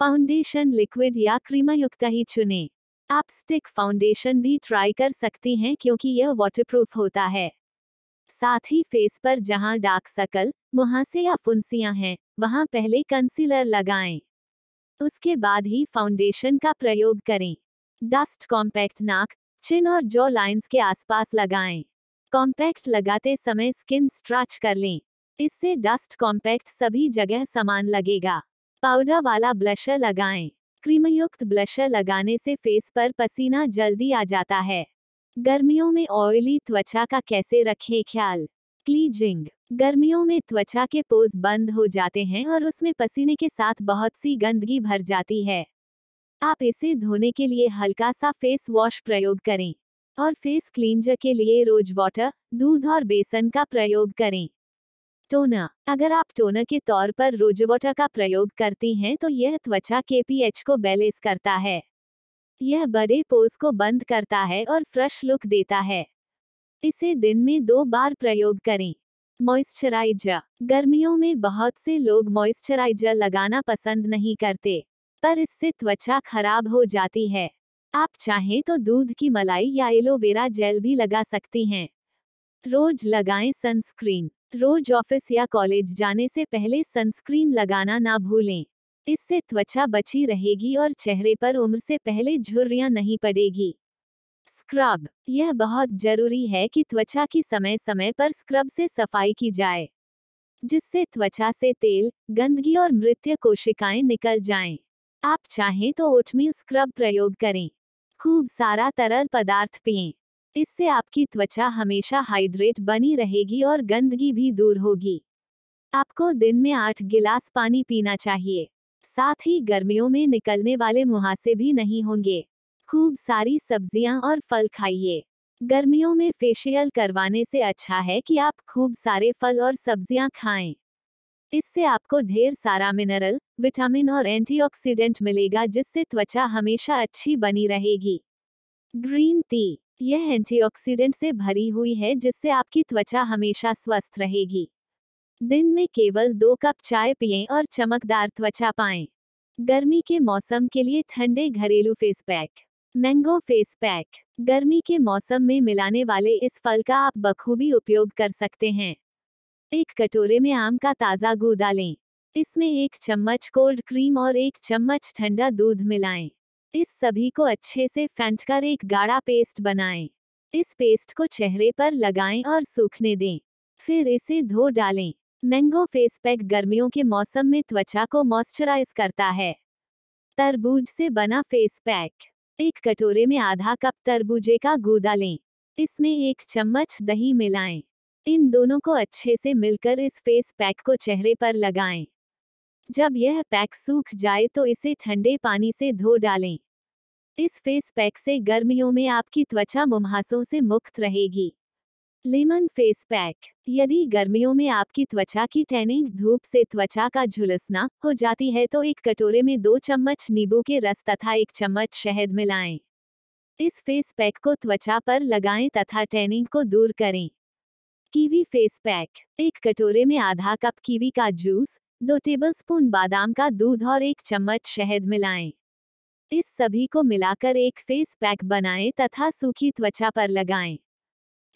फाउंडेशन लिक्विड या क्रीमायुक्त ही चुनें। आप स्टिक फाउंडेशन भी ट्राई कर सकती हैं क्योंकि यह वाटरप्रूफ होता है। साथ ही फेस पर जहाँ डार्क सकल, मुहासे या फुंसियाँ हैं, वहाँ पहले कंसीलर लगाएँ। उसके बाद ही फाउंडेशन का प्रयोग करें। डस्ट कॉम्पैक्ट नाक चिन और जॉ लाइंस के आसपास लगाएँ। कॉम्पैक्ट लगाते समय स्किन स्ट्रच कर लें। इससे डस्ट कॉम्पैक्ट सभी जगह समान लगेगा। पाउडर वाला ब्लशर लगाएँ। क्रीमयुक्त ब्लशर लगाने से फेस पर पसीना जल्दी आ जाता है। गर्मियों में ऑयली त्वचा का कैसे रखें ख्याल? क्लीजिंग गर्मियों में त्वचा के पोज बंद हो जाते हैं और उसमें पसीने के साथ बहुत सी गंदगी भर जाती है। आप इसे धोने के लिए हल्का सा फेस वॉश प्रयोग करें और फेस क्लींजर के लिए रोज वाटर, दूध और बेसन का प्रयोग करें। टोनर अगर आप टोनर के तौर पर रोज वाटर का प्रयोग करती हैं तो यह त्वचा के पीएच को बैलेंस करता है। यह बड़े पोज को बंद करता है और फ्रेश लुक देता है। इसे दिन में दो बार प्रयोग करें। मॉइस्चराइजर। गर्मियों में बहुत से लोग मॉइस्चराइजर लगाना पसंद नहीं करते, पर इससे त्वचा खराब हो जाती है। आप चाहें तो दूध की मलाई या एलोवेरा जेल भी लगा सकती हैं। रोज लगाएँ सनस्क्रीन। रोज ऑफ़िस या कॉलेज जाने से पहले सनस्क्रीन लगाना ना भूलें। इससे त्वचा बची रहेगी और चेहरे पर उम्र से पहले झुर्रियाँ नहीं पड़ेगी। स्क्रब। यह बहुत ज़रूरी है कि त्वचा की समय समय पर स्क्रब से सफ़ाई की जाए, जिससे त्वचा से तेल, गंदगी और मृत्य कोशिकाएँ निकल जाएँ। आप चाहें तो ओटमील स्क्रब प्रयोग करें। खूब सारा तरल पदार्थ पिए। इससे आपकी त्वचा हमेशा हाइड्रेट बनी रहेगी और गंदगी भी दूर होगी। आपको दिन में आठ गिलास पानी पीना चाहिए। साथ ही गर्मियों में निकलने वाले मुहासे भी नहीं होंगे। खूब सारी सब्ज़ियाँ और फल खाइए। गर्मियों में फेशियल करवाने से अच्छा है कि आप खूब सारे फल और सब्ज़ियाँ खाएँ। इससे आपको ढेर सारा मिनरल, विटामिन और एंटीऑक्सीडेंट मिलेगा जिससे त्वचा हमेशा अच्छी बनी रहेगी। ग्रीन टी, यह एंटीऑक्सीडेंट से भरी हुई है जिससे आपकी त्वचा हमेशा स्वस्थ रहेगी। दिन में केवल दो कप चाय पिएँ और चमकदार त्वचा पाएँ। गर्मी के मौसम के लिए ठंडे घरेलू face pack. Mango face pack. गर्मी के मौसम में मिलाने वाले इस फल का आप बखूबी उपयोग कर सकते हैं। एक कटोरे में आम का ताज़ा गू डालें। इसमें एक चम्मच कोल्ड क्रीम और एक चम्मच ठंडा दूध मिलाएँ। इस सभी को अच्छे से फेंट कर एक गाढ़ा पेस्ट बनाएँ। इस पेस्ट को चेहरे पर लगाएँ और सूखने दें। फिर इसे धो डालें। मैंगो फेस पैक गर्मियों के मौसम में त्वचा को मॉइस्चराइज करता है। तरबूज से बना फेस पैक। एक कटोरे में आधा कप तरबूजे का गूदा लें। इसमें एक चम्मच दही मिलाएँ। इन दोनों को अच्छे से मिलकर इस फेस पैक को चेहरे पर लगाएँ। जब यह पैक सूख जाए तो इसे ठंडे पानी से धो डालें। इस फेस पैक से गर्मियों में आपकी त्वचा मुमहासों से मुक्त रहेगी। लेमन फेस पैक यदि गर्मियों में आपकी त्वचा की टैनिंग धूप से त्वचा का झुलसना हो जाती है तो एक कटोरे में दो चम्मच नींबू के रस तथा एक चम्मच शहद मिलाएँ। इस फेस पैक को त्वचा पर लगाएँ तथा टैनिंग को दूर करें कीवी फेस पैक एक कटोरे में आधा कप कीवी का जूस दो टेबलस्पून बादाम का दूध और एक चम्मच शहद मिलाएँ। इस सभी को मिलाकर एक फेस पैक बनाएँ तथा सूखी त्वचा पर लगाएँ।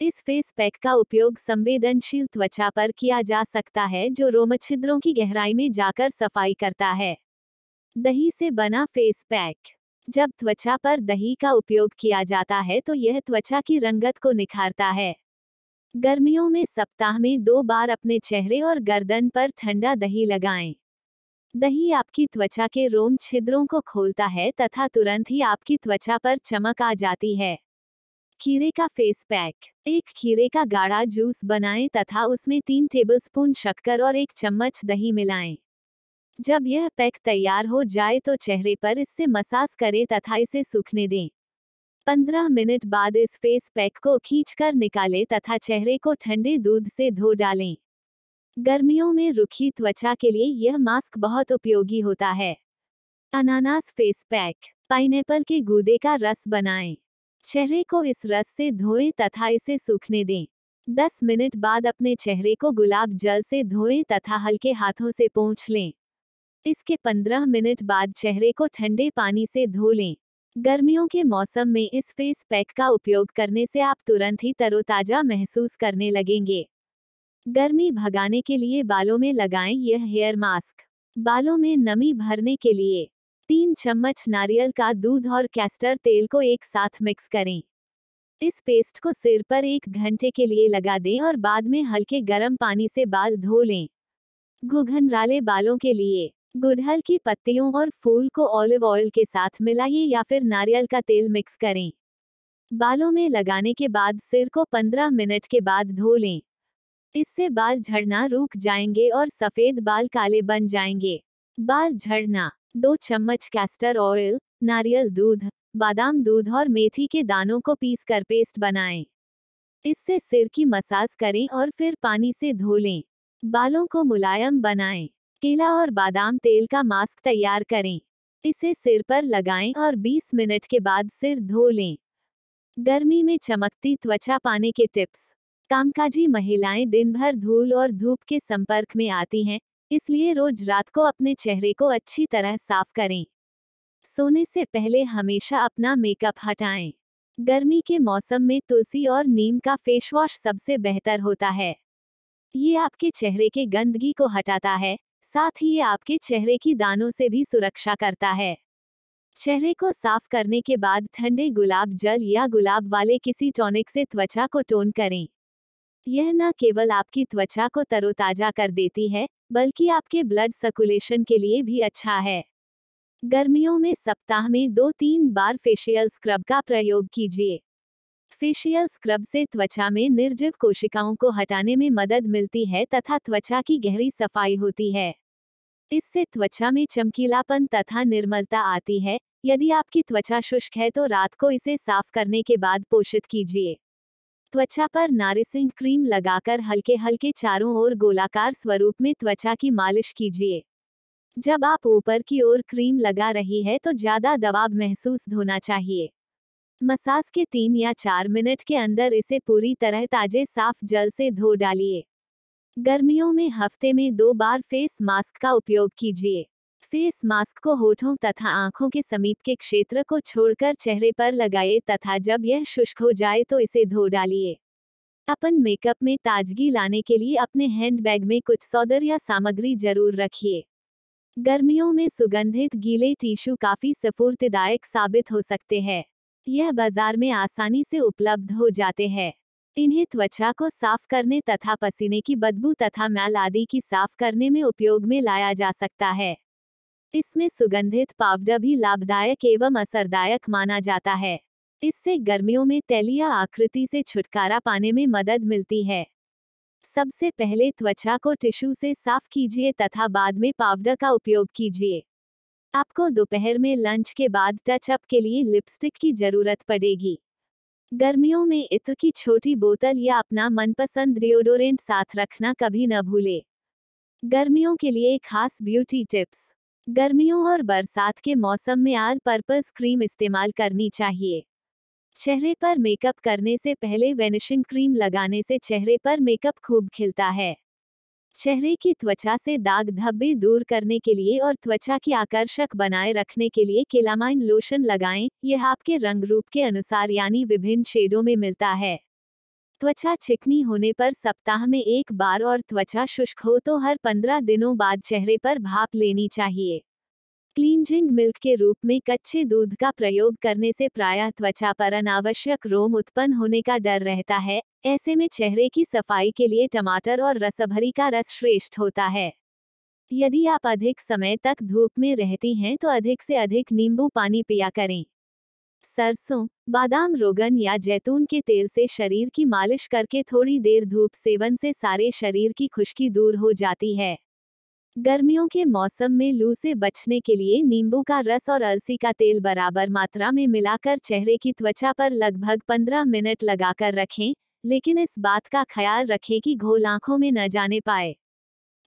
इस फेस पैक का उपयोग संवेदनशील त्वचा पर किया जा सकता है, जो रोमछिद्रों की गहराई में जाकर सफ़ाई करता है। दही से बना फेस पैक। जब त्वचा पर दही का उपयोग किया जाता है तो यह त्वचा की रंगत को निखारता है। गर्मियों में सप्ताह में दो बार अपने चेहरे और गर्दन पर ठंडा दही लगाएँ। दही आपकी त्वचा के रोम छिद्रों को खोलता है, तथा तुरंत ही आपकी त्वचा पर चमक आ जाती है। खीरे का फेस पैक एक खीरे का गाढ़ा जूस बनाएँ तथा उसमें तीन टेबलस्पून शक्कर और एक चम्मच दही मिलाएँ। जब यह पैक तैयार हो जाए तो चेहरे पर इससे मसाज करें तथा इसे सूखने दें। 15 मिनट बाद इस फेस पैक को खींचकर निकालें तथा चेहरे को ठंडे दूध से धो डालें। गर्मियों में रुखी त्वचा के लिए यह मास्क बहुत उपयोगी होता है। अनानास फेस पैक पाइनएप्पल के गूदे का रस बनाएँ। चेहरे को इस रस से धोएँ तथा इसे सूखने दें। 10 मिनट बाद अपने चेहरे को गुलाब जल से धोएँ तथा हल्के हाथों से पोंछ लें। इसके 15 मिनट बाद चेहरे को ठंडे पानी से धो लें। गर्मियों के मौसम में इस फेस पैक का उपयोग करने से आप तुरंत ही तरोताजा महसूस करने लगेंगे। गर्मी भगाने के लिए बालों में लगाएँ यह हेयर मास्क। बालों में नमी भरने के लिए तीन चम्मच नारियल का दूध और कैस्टर तेल को एक साथ मिक्स करें। इस पेस्ट को सिर पर एक घंटे के लिए लगा दें और बाद में हल्के गर्म पानी से बाल धो लें। घुघनराले बालों के लिए गुड़हल की पत्तियों और फूल को ऑलिव ऑयल के साथ मिलाइए या फिर नारियल का तेल मिक्स करें। बालों में लगाने के बाद सिर को 15 मिनट के बाद धो लें। इससे बाल झड़ना रुक जाएँगे और सफ़ेद बाल काले बन जाएँगे। बाल झड़ना। दो चम्मच कैस्टर ऑयल नारियल दूध, बादाम दूध और मेथी के दानों को पीस कर पेस्ट बनाएँ। इससे सिर की मसाज करें और फिर पानी से धो लें। बालों को मुलायम बनाएँ। केला और बादाम तेल का मास्क तैयार करें। इसे सिर पर लगाएँ और 20 मिनट के बाद सिर धो लें। गर्मी में चमकती त्वचा पाने के टिप्स कामकाजी महिलाएँ दिन भर धूल और धूप के संपर्क में आती हैं। इसलिए रोज रात को अपने चेहरे को अच्छी तरह साफ़ करें। सोने से पहले हमेशा अपना मेकअप हटाएँ। गर्मी के मौसम में तुलसी और नीम का फेस वॉश सबसे बेहतर होता है। ये आपके चेहरे के गंदगी को हटाता है, साथ ही ये आपके चेहरे की दानों से भी सुरक्षा करता है। चेहरे को साफ़ करने के बाद ठंडे गुलाब जल या गुलाब वाले किसी टॉनिक से त्वचा को टोन करें। यह न केवल आपकी त्वचा को तरोताजा कर देती है, बल्कि आपके ब्लड सर्कुलेशन के लिए भी अच्छा है। गर्मियों में सप्ताह में दो तीन बार फेशियल स्क्रब का प्रयोग कीजिए। फेशियल स्क्रब से त्वचा में निर्जीव कोशिकाओं को हटाने में मदद मिलती है तथा त्वचा की गहरी सफ़ाई होती है। इससे त्वचा में चमकीलापन तथा निर्मलता आती है। यदि आपकी त्वचा शुष्क है तो रात को इसे साफ़ करने के बाद पोषित कीजिए। त्वचा पर नारिसिंग क्रीम लगाकर हल्के हल्के चारों ओर गोलाकार स्वरूप में त्वचा की मालिश कीजिए। जब आप ऊपर की ओर क्रीम लगा रही है तो ज़्यादा दबाव महसूस होना चाहिए। मसाज के तीन या चार मिनट के अंदर इसे पूरी तरह ताजे साफ़ जल से धो डालिए। गर्मियों में हफ़्ते में दो बार फेस मास्क का उपयोग कीजिए। फेस मास्क को होठों तथा आँखों के समीप के क्षेत्र को छोड़कर चेहरे पर लगाए तथा जब यह शुष्क हो जाए तो इसे धो डालिए। अपन मेकअप में ताजगी लाने के लिए अपने हैंडबैग में कुछ सौदर या सामग्री ज़रूर रखिए। गर्मियों में सुगंधित गीले टिश्यू काफ़ी सफूर्तदायक साबित हो सकते हैं। यह बाज़ार में आसानी से उपलब्ध हो जाते हैं। इन्हें त्वचा को साफ़ करने तथा पसीने की बदबू तथा मैल आदि की साफ़ करने में उपयोग में लाया जा सकता है। इसमें सुगंधित पावडर भी लाभदायक एवं असरदायक माना जाता है। इससे गर्मियों में तैलिया आकृति से छुटकारा पाने में मदद मिलती है। सबसे पहले त्वचा को टिश्यू से साफ़ कीजिए तथा बाद में पाउडर का उपयोग कीजिए। आपको दोपहर में लंच के बाद टचअप के लिए लिपस्टिक की ज़रूरत पड़ेगी। गर्मियों में इत्र की छोटी बोतल या अपना मनपसंद डिओडोरेंट साथ रखना कभी न भूले। गर्मियों के लिए खास ब्यूटी टिप्स। गर्मियों और बरसात के मौसम में आल पर्पज क्रीम इस्तेमाल करनी चाहिए। चेहरे पर मेकअप करने से पहले वेनिशिंग क्रीम लगाने से चेहरे पर मेकअप खूब खिलता है। चेहरे की त्वचा से दाग धब्बे दूर करने के लिए और त्वचा की आकर्षक बनाए रखने के लिए केलामाइन लोशन लगाएँ, यह आपके रंग रूप के अनुसार यानी विभिन्न शेडों में मिलता है। त्वचा चिकनी होने पर सप्ताह में एक बार और त्वचा शुष्क हो तो हर पंद्रह दिनों बाद चेहरे पर भाप लेनी चाहिए। क्लींजिंग मिल्क के रूप में कच्चे दूध का प्रयोग करने से प्रायः त्वचा पर अनावश्यक रोम उत्पन्न होने का डर रहता है, ऐसे में चेहरे की सफ़ाई के लिए टमाटर और रसभरी का रस श्रेष्ठ होता है। यदि आप अधिक समय तक धूप में रहती हैं तो अधिक से अधिक नींबू पानी पिया करें। सरसों, बादाम रोगन या जैतून के तेल से शरीर की मालिश करके थोड़ी देर धूप सेवन से सारे शरीर की खुश्की दूर हो जाती है। गर्मियों के मौसम में लू से बचने के लिए नींबू का रस और अलसी का तेल बराबर मात्रा में मिलाकर चेहरे की त्वचा पर लगभग 15 मिनट लगाकर रखें, लेकिन इस बात का ख्याल रखें कि घोल आँखों में न जाने पाए।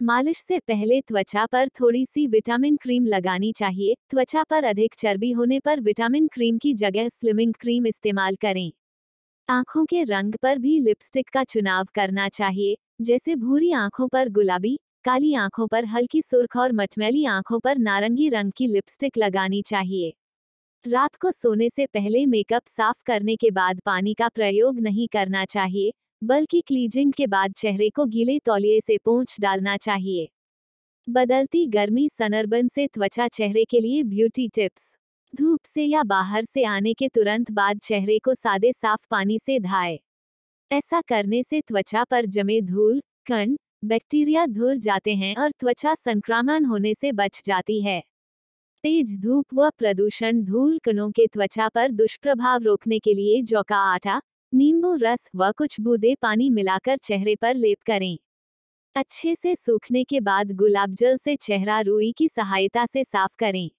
मालिश से पहले त्वचा पर थोड़ी सी विटामिन क्रीम लगानी चाहिए। त्वचा पर अधिक चर्बी होने पर विटामिन क्रीम की जगह स्लिमिंग क्रीम इस्तेमाल करें। आँखों के रंग पर भी लिपस्टिक का चुनाव करना चाहिए, जैसे भूरी आँखों पर गुलाबी, काली आँखों पर हल्की सुर्ख और मटमैली आँखों पर नारंगी रंग की लिपस्टिक लगानी चाहिए। रात को सोने से पहले मेकअप साफ़ करने के बाद पानी का प्रयोग नहीं करना चाहिए। बल्कि क्लीजिंग के बाद चेहरे को गीले तौलिए से पोंछ डालना चाहिए। बदलती गर्मी सनरबन से त्वचा चेहरे के लिए ब्यूटी टिप्स। धूप से या बाहर से आने के तुरंत बाद चेहरे को सादे साफ़ पानी से धाए। ऐसा करने से त्वचा पर जमे धूल, कण, बैक्टीरिया धुल जाते हैं और त्वचा संक्रमण होने से बच जाती है। तेज धूप व प्रदूषण धूल कणों के त्वचा पर दुष्प्रभाव रोकने के लिए जौ का आटा नींबू रस व कुछ बूंदे पानी मिलाकर चेहरे पर लेप करें। अच्छे से सूखने के बाद गुलाब जल से चेहरा रुई की सहायता से साफ़ करें।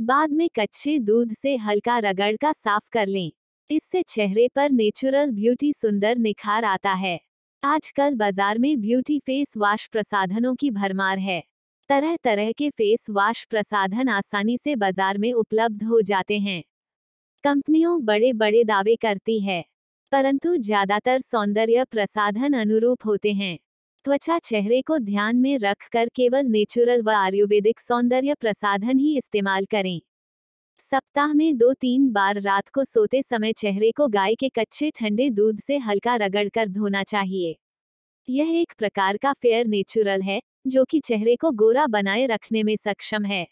बाद में कच्चे दूध से हल्का रगड़ का साफ़ कर लें। इससे चेहरे पर नेचुरल ब्यूटी सुंदर निखार आता है। आजकल बाज़ार में ब्यूटी फेस वॉश प्रसाधनों की भरमार है। तरह तरह के फेस वॉश प्रसाधन आसानी से बाज़ार में उपलब्ध हो जाते हैं। कंपनियों बड़े बड़े दावे करती है। परंतु ज़्यादातर सौंदर्य प्रसाधन अनुरूप होते हैं। त्वचा चेहरे को ध्यान में रखकर केवल नेचुरल व आयुर्वेदिक सौंदर्य प्रसाधन ही इस्तेमाल करें। सप्ताह में दो तीन बार रात को सोते समय चेहरे को गाय के कच्चे ठंडे दूध से हल्का रगड़कर धोना चाहिए। यह एक प्रकार का फेयर नेचुरल है, जो कि चेहरे को गोरा बनाए रखने में सक्षम है।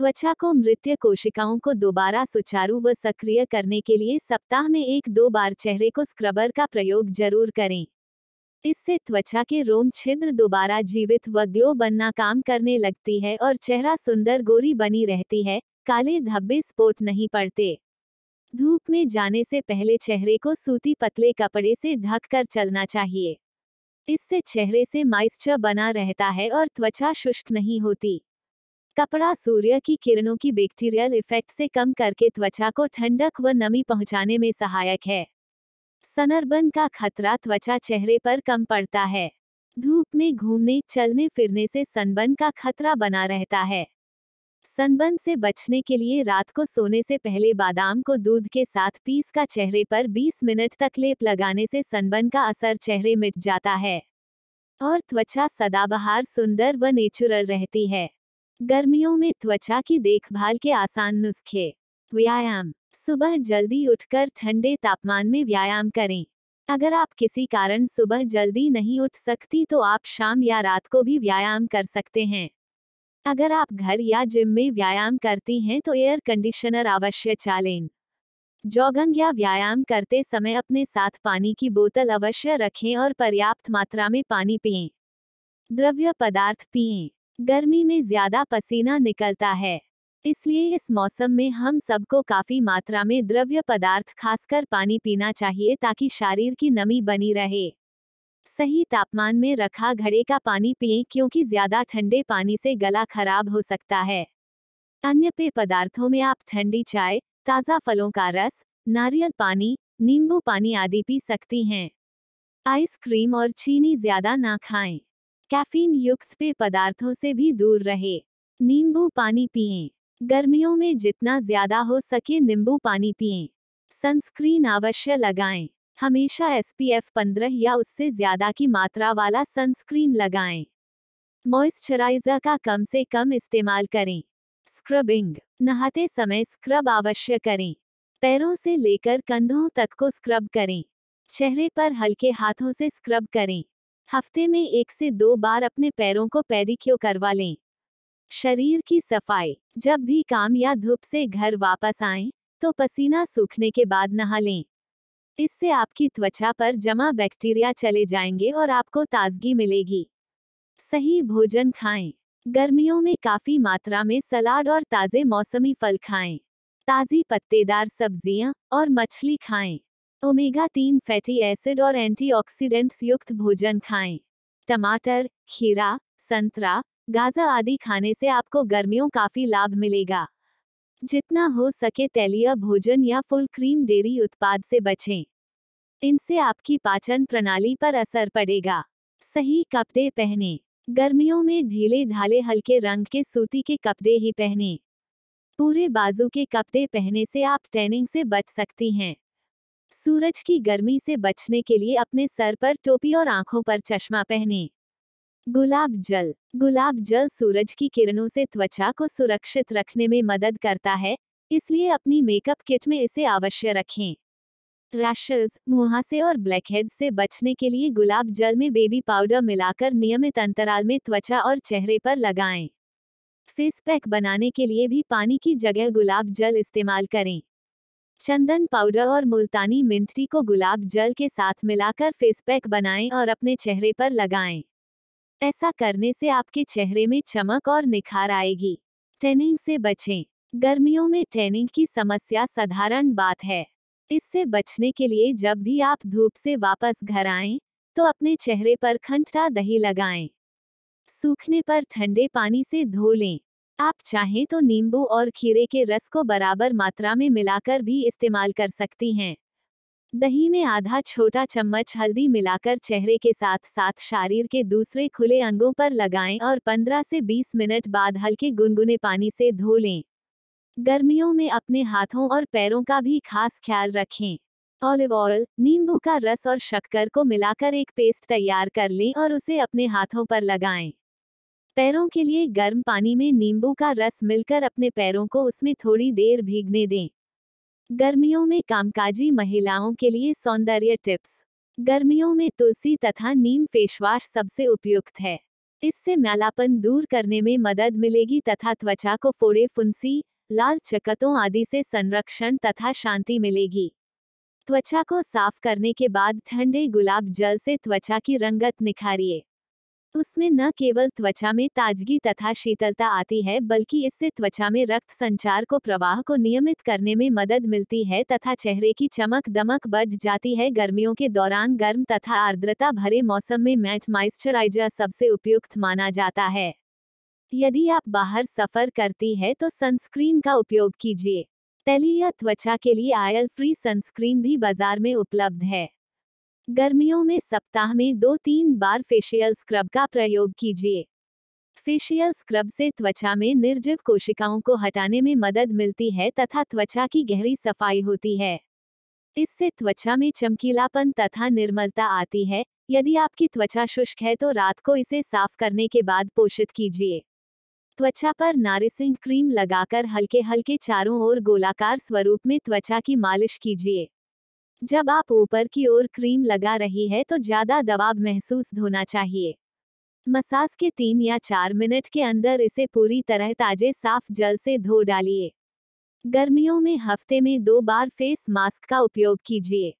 त्वचा को मृत्य कोशिकाओं को दोबारा सुचारू व सक्रिय करने के लिए सप्ताह में एक दो बार चेहरे को स्क्रबर का प्रयोग ज़रूर करें। इससे त्वचा के रोम छिद्र दोबारा जीवित व ग्लो बनना काम करने लगती है और चेहरा सुंदर गोरी बनी रहती है, काले धब्बे स्पोर्ट नहीं पड़ते। धूप में जाने से पहले चेहरे को सूती पतले कपड़े से ढक कर चलना चाहिए। इससे चेहरे से माइस्चर बना रहता है और त्वचा शुष्क नहीं होती। कपड़ा सूर्य की किरणों की बैक्टीरियल इफ़ेक्ट से कम करके त्वचा को ठंडक व नमी पहुँचाने में सहायक है। सनरबन का खतरा त्वचा चेहरे पर कम पड़ता है। धूप में घूमने, चलने, फिरने से सनबन का खतरा बना रहता है। सनबन से बचने के लिए रात को सोने से पहले बादाम को दूध के साथ पीस का चेहरे पर 20 मिनट तक लेप लगाने से सनबन का असर चेहरे मिट जाता है। और त्वचा सदाबहार, सुंदर व नेचुरल रहती है। गर्मियों में त्वचा की देखभाल के आसान नुस्खे। व्यायाम। सुबह जल्दी उठकर ठंडे तापमान में व्यायाम करें। अगर आप किसी कारण सुबह जल्दी नहीं उठ सकती तो आप शाम या रात को भी व्यायाम कर सकते हैं। अगर आप घर या जिम में व्यायाम करती हैं तो एयर कंडीशनर अवश्य चालें। जॉगिंग या व्यायाम करते समय अपने साथ पानी की बोतल अवश्य रखें और पर्याप्त मात्रा में पानी पिएँ। द्रव्य पदार्थ पिएँ। गर्मी में ज़्यादा पसीना निकलता है। इसलिए इस मौसम में हम सबको काफ़ी मात्रा में द्रव्य पदार्थ, खासकर पानी पीना चाहिए ताकि शरीर की नमी बनी रहे। सही तापमान में रखा घड़े का पानी पिए क्योंकि ज़्यादा ठंडे पानी से गला खराब हो सकता है। अन्य पेय पदार्थों में आप ठंडी चाय, ताज़ा फलों का रस, नारियल पानी, नींबू पानी आदि पी सकती हैं। आइसक्रीम और चीनी ज़्यादा ना खाएँ। कैफीन युक्त पेय पदार्थों से भी दूर रहे। नींबू पानी पिए। गर्मियों में जितना ज़्यादा हो सके नींबू पानी पिए। सनस्क्रीन अवश्य लगाएँ। हमेशा एसपीएफ 15 या उससे ज़्यादा की मात्रा वाला सनस्क्रीन लगाएँ। मॉइस्चराइजर का कम से कम इस्तेमाल करें। स्क्रबिंग, नहाते समय स्क्रब अवश्य करें। पैरों से लेकर कंधों तक को स्क्रब करें। चेहरे पर हल्के हाथों से स्क्रब करें। हफ़्ते में एक से दो बार अपने पैरों को पेडिक्योर करवा लें? शरीर की सफ़ाई जब भी काम या धूप से घर वापस आएँ, तो पसीना सूखने के बाद नहा लें। इससे आपकी त्वचा पर जमा बैक्टीरिया चले जाएँगे और आपको ताजगी मिलेगी। सही भोजन खाएँ। गर्मियों में काफ़ी मात्रा में सलाद और ताजे मौसमी फल खाएँ। ताजी पत्तेदार सब्ज़ियाँ और मछली खाएँ। ओमेगा तीन फैटी एसिड और एंटीऑक्सीडेंट्स युक्त भोजन खाएँ। टमाटर, खीरा, संतरा, गाजर आदि खाने से आपको गर्मियों काफ़ी लाभ मिलेगा। जितना हो सके तैलीय भोजन या फुल क्रीम डेयरी उत्पाद से बचें। इनसे आपकी पाचन प्रणाली पर असर पड़ेगा। सही कपड़े पहने। गर्मियों में ढीले ढाले हल्के रंग के सूती के कपड़े ही पहने। पूरे बाजू के कपड़े पहने से आप टैनिंग से बच सकती हैं। सूरज की गर्मी से बचने के लिए अपने सर पर टोपी और आँखों पर चश्मा पहने। गुलाब जल। गुलाब जल सूरज की किरणों से त्वचा को सुरक्षित रखने में मदद करता है, इसलिए अपनी मेकअप किट में इसे अवश्य रखें। रैशेज मुहासे और ब्लैकहेड से बचने के लिए गुलाब जल में बेबी पाउडर मिलाकर नियमित अंतराल में त्वचा और चेहरे पर लगाएँ। फेस पैक बनाने के लिए भी पानी की जगह गुलाब जल इस्तेमाल करें। चंदन पाउडर और मुल्तानी मिंटी को गुलाब जल के साथ मिलाकर फेस पैक बनाएँ और अपने चेहरे पर लगाएँ। ऐसा करने से आपके चेहरे में चमक और निखार आएगी। टैनिंग से बचें। गर्मियों में टैनिंग की समस्या साधारण बात है। इससे बचने के लिए जब भी आप धूप से वापस घर आएँ, तो अपने चेहरे पर खंडा दही लगाएँ। सूखने पर ठंडे पानी से धो लें। आप चाहें तो नींबू और खीरे के रस को बराबर मात्रा में मिलाकर भी इस्तेमाल कर सकती हैं। दही में आधा छोटा चम्मच हल्दी मिलाकर चेहरे के साथ साथ शरीर के दूसरे खुले अंगों पर लगाएँ और 15 से 20 मिनट बाद हल्के गुनगुने पानी से धो लें। गर्मियों में अपने हाथों और पैरों का भी खास ख्याल रखें। ऑलिव ऑयल, नींबू का रस और शक्कर को मिलाकर एक पेस्ट तैयार कर लें और उसे अपने हाथों पर लगाएँ। पैरों के लिए गर्म पानी में नींबू का रस मिलकर अपने पैरों को उसमें थोड़ी देर भीगने दें। गर्मियों में कामकाजी महिलाओं के लिए सौंदर्य टिप्स। गर्मियों में तुलसी तथा नीम फेसवाश सबसे उपयुक्त है। इससे मैलापन दूर करने में मदद मिलेगी तथा त्वचा को फोड़े फुंसी, लाल चकतों आदि से संरक्षण तथा शांति मिलेगी। त्वचा को साफ़ करने के बाद ठंडे गुलाब जल से त्वचा की रंगत निखारिए। उसमें न केवल त्वचा में ताजगी तथा शीतलता आती है, बल्कि इससे त्वचा में रक्त संचार को, प्रवाह को नियमित करने में मदद मिलती है तथा चेहरे की चमक दमक बढ़ जाती है। गर्मियों के दौरान गर्म तथा आर्द्रता भरे मौसम में मैट मॉइस्चराइजर सबसे उपयुक्त माना जाता है। यदि आप बाहर सफ़र करती है तो सनस्क्रीन का उपयोग कीजिए। तेली या त्वचा के लिए आयल फ्री सनस्क्रीन भी बाज़ार में उपलब्ध है। गर्मियों में सप्ताह में दो तीन बार फेशियल स्क्रब का प्रयोग कीजिए। फेशियल स्क्रब से त्वचा में निर्जीव कोशिकाओं को हटाने में मदद मिलती है तथा त्वचा की गहरी सफ़ाई होती है। इससे त्वचा में चमकीलापन तथा निर्मलता आती है। यदि आपकी त्वचा शुष्क है तो रात को इसे साफ़ करने के बाद पोषित कीजिए। त्वचा पर नारिसिंग क्रीम लगाकर हल्के हल्के चारों ओर गोलाकार स्वरूप में त्वचा की मालिश कीजिए। जब आप ऊपर की ओर क्रीम लगा रही है तो ज़्यादा दबाव महसूस होना चाहिए। मसाज के तीन या चार मिनट के अंदर इसे पूरी तरह ताजे, साफ़ जल से धो डालिए। गर्मियों में हफ़्ते में दो बार फेस मास्क का उपयोग कीजिए।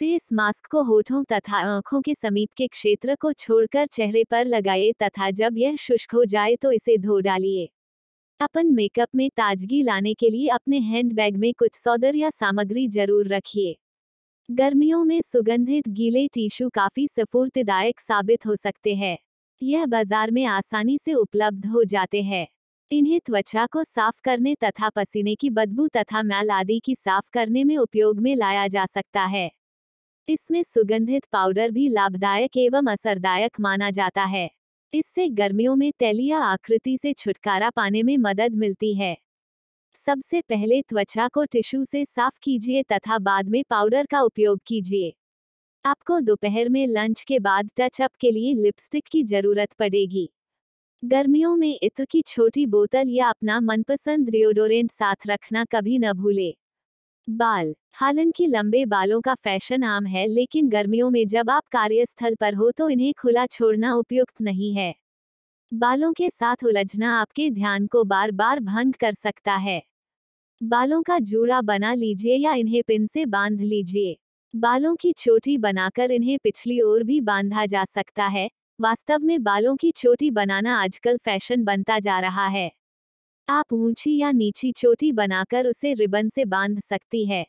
फेस मास्क को होठों तथा आँखों के समीप के क्षेत्र को छोड़कर चेहरे पर लगाए तथा जब यह शुष्क हो जाए तो इसे धो डालिए। अपन मेकअप में ताजगी लाने के लिए अपने हैंडबैग में कुछ सौदर या सामग्री ज़रूर रखिए। गर्मियों में सुगंधित गीले टिश्यू काफ़ी सफूर्तदायक साबित हो सकते हैं। यह बाज़ार में आसानी से उपलब्ध हो जाते हैं। इन्हें त्वचा को साफ़ करने तथा पसीने की बदबू तथा मैल आदि की साफ़ करने में उपयोग में लाया जा सकता है। इसमें सुगंधित पाउडर भी लाभदायक एवं असरदायक माना जाता है। इससे गर्मियों में तैलिया आकृति से छुटकारा पाने में मदद मिलती है। सबसे पहले त्वचा को टिश्यू से साफ़ कीजिए तथा बाद में पाउडर का उपयोग कीजिए। आपको दोपहर में लंच के बाद टच अप के लिए लिपस्टिक की ज़रूरत पड़ेगी। गर्मियों में इत्र की छोटी बोतल या अपना मनपसंद डिओडोरेंट साथ रखना कभी न भूले। बाल हालाँकि लंबे बालों का फ़ैशन आम है, लेकिन गर्मियों में जब आप कार्यस्थल पर हो तो इन्हें खुला छोड़ना उपयुक्त नहीं है। बालों के साथ उलझना आपके ध्यान को बार बार भंग कर सकता है। बालों का जूड़ा बना लीजिए या इन्हें पिन से बाँध लीजिए। बालों की चोटी बनाकर इन्हें पिछली ओर भी बांधा जा सकता है। वास्तव में बालों की चोटी बनाना आजकल फ़ैशन बनता जा रहा है। आप ऊँची या नीची चोटी बनाकर उसे रिबन से बाँध सकती है।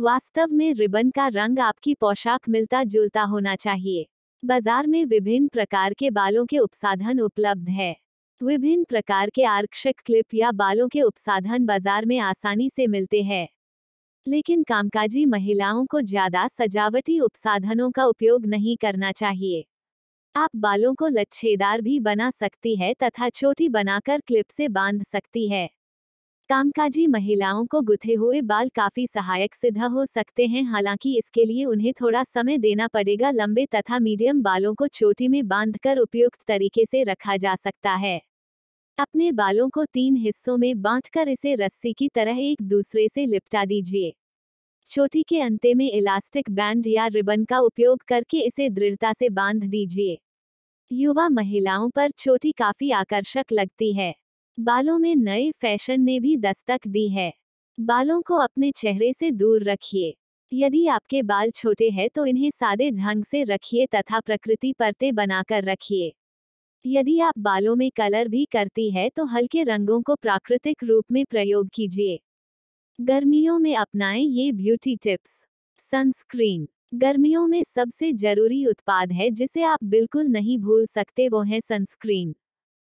वास्तव में रिबन का रंग आपकी पोशाक मिलता जुलता होना चाहिए। बाज़ार में विभिन्न प्रकार के बालों के उपसाधन उपलब्ध है। विभिन्न प्रकार के आरक्षक क्लिप या बालों के उपसाधन बाज़ार में आसानी से मिलते हैं। लेकिन कामकाजी महिलाओं को ज़्यादा सजावटी उपसाधनों का उपयोग नहीं करना चाहिए। आप बालों को लच्छेदार भी बना सकती है तथा छोटी बनाकर क्लिप से बाँध सकती है। कामकाजी महिलाओं को गुथे हुए बाल काफ़ी सहायक सिद्ध हो सकते हैं, हालाँकि इसके लिए उन्हें थोड़ा समय देना पड़ेगा। लंबे तथा मीडियम बालों को चोटी में बांधकर उपयुक्त तरीके से रखा जा सकता है। अपने बालों को तीन हिस्सों में बांटकर इसे रस्सी की तरह एक दूसरे से लिपटा दीजिए। चोटी के अंते में इलास्टिक बैंड या रिबन का उपयोग करके इसे दृढ़ता से बाँध दीजिए। युवा महिलाओं पर चोटी काफ़ी आकर्षक लगती है। बालों में नए फ़ैशन ने भी दस्तक दी है। बालों को अपने चेहरे से दूर रखिए। यदि आपके बाल छोटे हैं तो इन्हें सादे ढंग से रखिए तथा प्रकृति परते बनाकर रखिए। यदि आप बालों में कलर भी करती है तो हल्के रंगों को प्राकृतिक रूप में प्रयोग कीजिए। गर्मियों में अपनाएँ ये ब्यूटी टिप्स। सनस्क्रीन। गर्मियों में सबसे ज़रूरी उत्पाद है जिसे आप बिल्कुल नहीं भूल सकते, वो है सनस्क्रीन।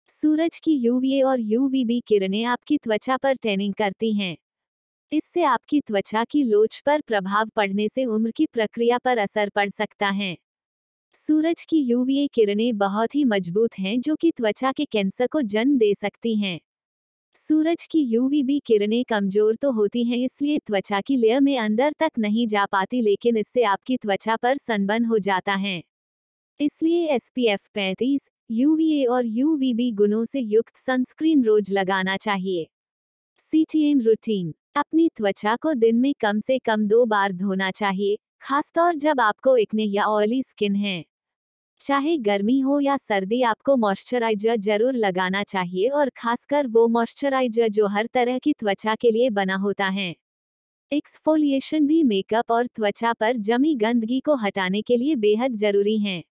सूरज की यूवीए और यूवीबी किरणें आपकी त्वचा पर टैनिंग करती हैं। इससे आपकी त्वचा की लोच पर प्रभाव पड़ने से उम्र की प्रक्रिया पर असर पड़ सकता है। सूरज की यूवीए किरणें बहुत ही मज़बूत हैं जो कि त्वचा के कैंसर को जन्म दे सकती हैं। सूरज की यूवीबी किरणें कमज़ोर तो होती हैं इसलिए त्वचा की लेयर में अंदर तक नहीं जा पाती लेकिन इससे आपकी त्वचा पर सनबन हो जाता है। इसलिए एस पी एफ़ पैंतीस यूवीए और यूवीबी गुणों से युक्त सनस्क्रीन रोज लगाना चाहिए। सीटीएम रूटीन अपनी त्वचा को दिन में कम से कम दो बार धोना चाहिए, खासतौर जब आपको इकने या ऑयली स्किन है। चाहे गर्मी हो या सर्दी, आपको मॉइस्चराइजर ज़रूर लगाना चाहिए और खासकर वो मॉइस्चराइजर जो हर तरह की त्वचा के लिए बना होता है। एक्सफोलिएशन भी मेकअप और त्वचा पर जमी गंदगी को हटाने के लिए बेहद ज़रूरी है।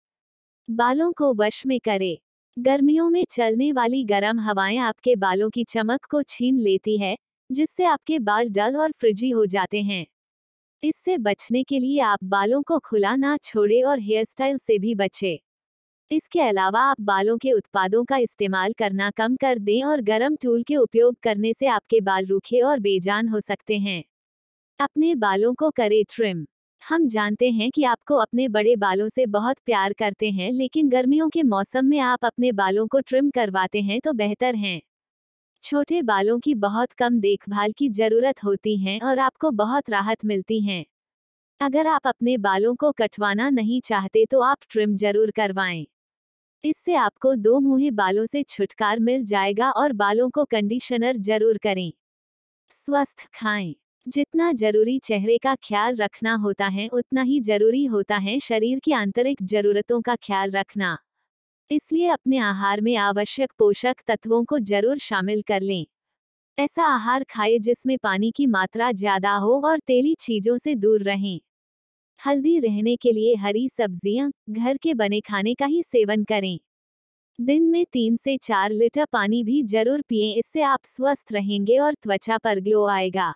बालों को वश में करे। गर्मियों में चलने वाली गर्म हवाएँ आपके बालों की चमक को छीन लेती है, जिससे आपके बाल डल और फ्रिजी हो जाते हैं। इससे बचने के लिए आप बालों को खुला ना छोड़े और हेयर स्टाइल से भी बचे। इसके अलावा आप बालों के उत्पादों का इस्तेमाल करना कम कर दें और गर्म टूल के उपयोग करने से आपके बाल रूखे और बेजान हो सकते हैं। अपने बालों को करें ट्रिम। हम जानते हैं कि आपको अपने बड़े बालों से बहुत प्यार करते हैं, लेकिन गर्मियों के मौसम में आप अपने बालों को ट्रिम करवाते हैं तो बेहतर हैं। छोटे बालों की बहुत कम देखभाल की ज़रूरत होती है और आपको बहुत राहत मिलती है। अगर आप अपने बालों को कटवाना नहीं चाहते तो आप ट्रिम ज़रूर करवाएँ। इससे आपको दो मुहे बालों से छुटकार मिल जाएगा और बालों को कंडीशनर ज़रूर करें। स्वस्थ खाएँ। जितना ज़रूरी चेहरे का ख्याल रखना होता है, उतना ही ज़रूरी होता है शरीर की आंतरिक जरूरतों का ख्याल रखना। इसलिए अपने आहार में आवश्यक पोषक तत्वों को ज़रूर शामिल कर लें। ऐसा आहार खाए जिसमें पानी की मात्रा ज़्यादा हो और तेली चीज़ों से दूर रहें। हल्दी रहने के लिए हरी सब्ज़ियाँ, घर के बने खाने का ही सेवन करें। दिन में तीन से चार लीटर पानी भी ज़रूर पिएँ, इससे आप स्वस्थ रहेंगे और त्वचा पर ग्लो आएगा।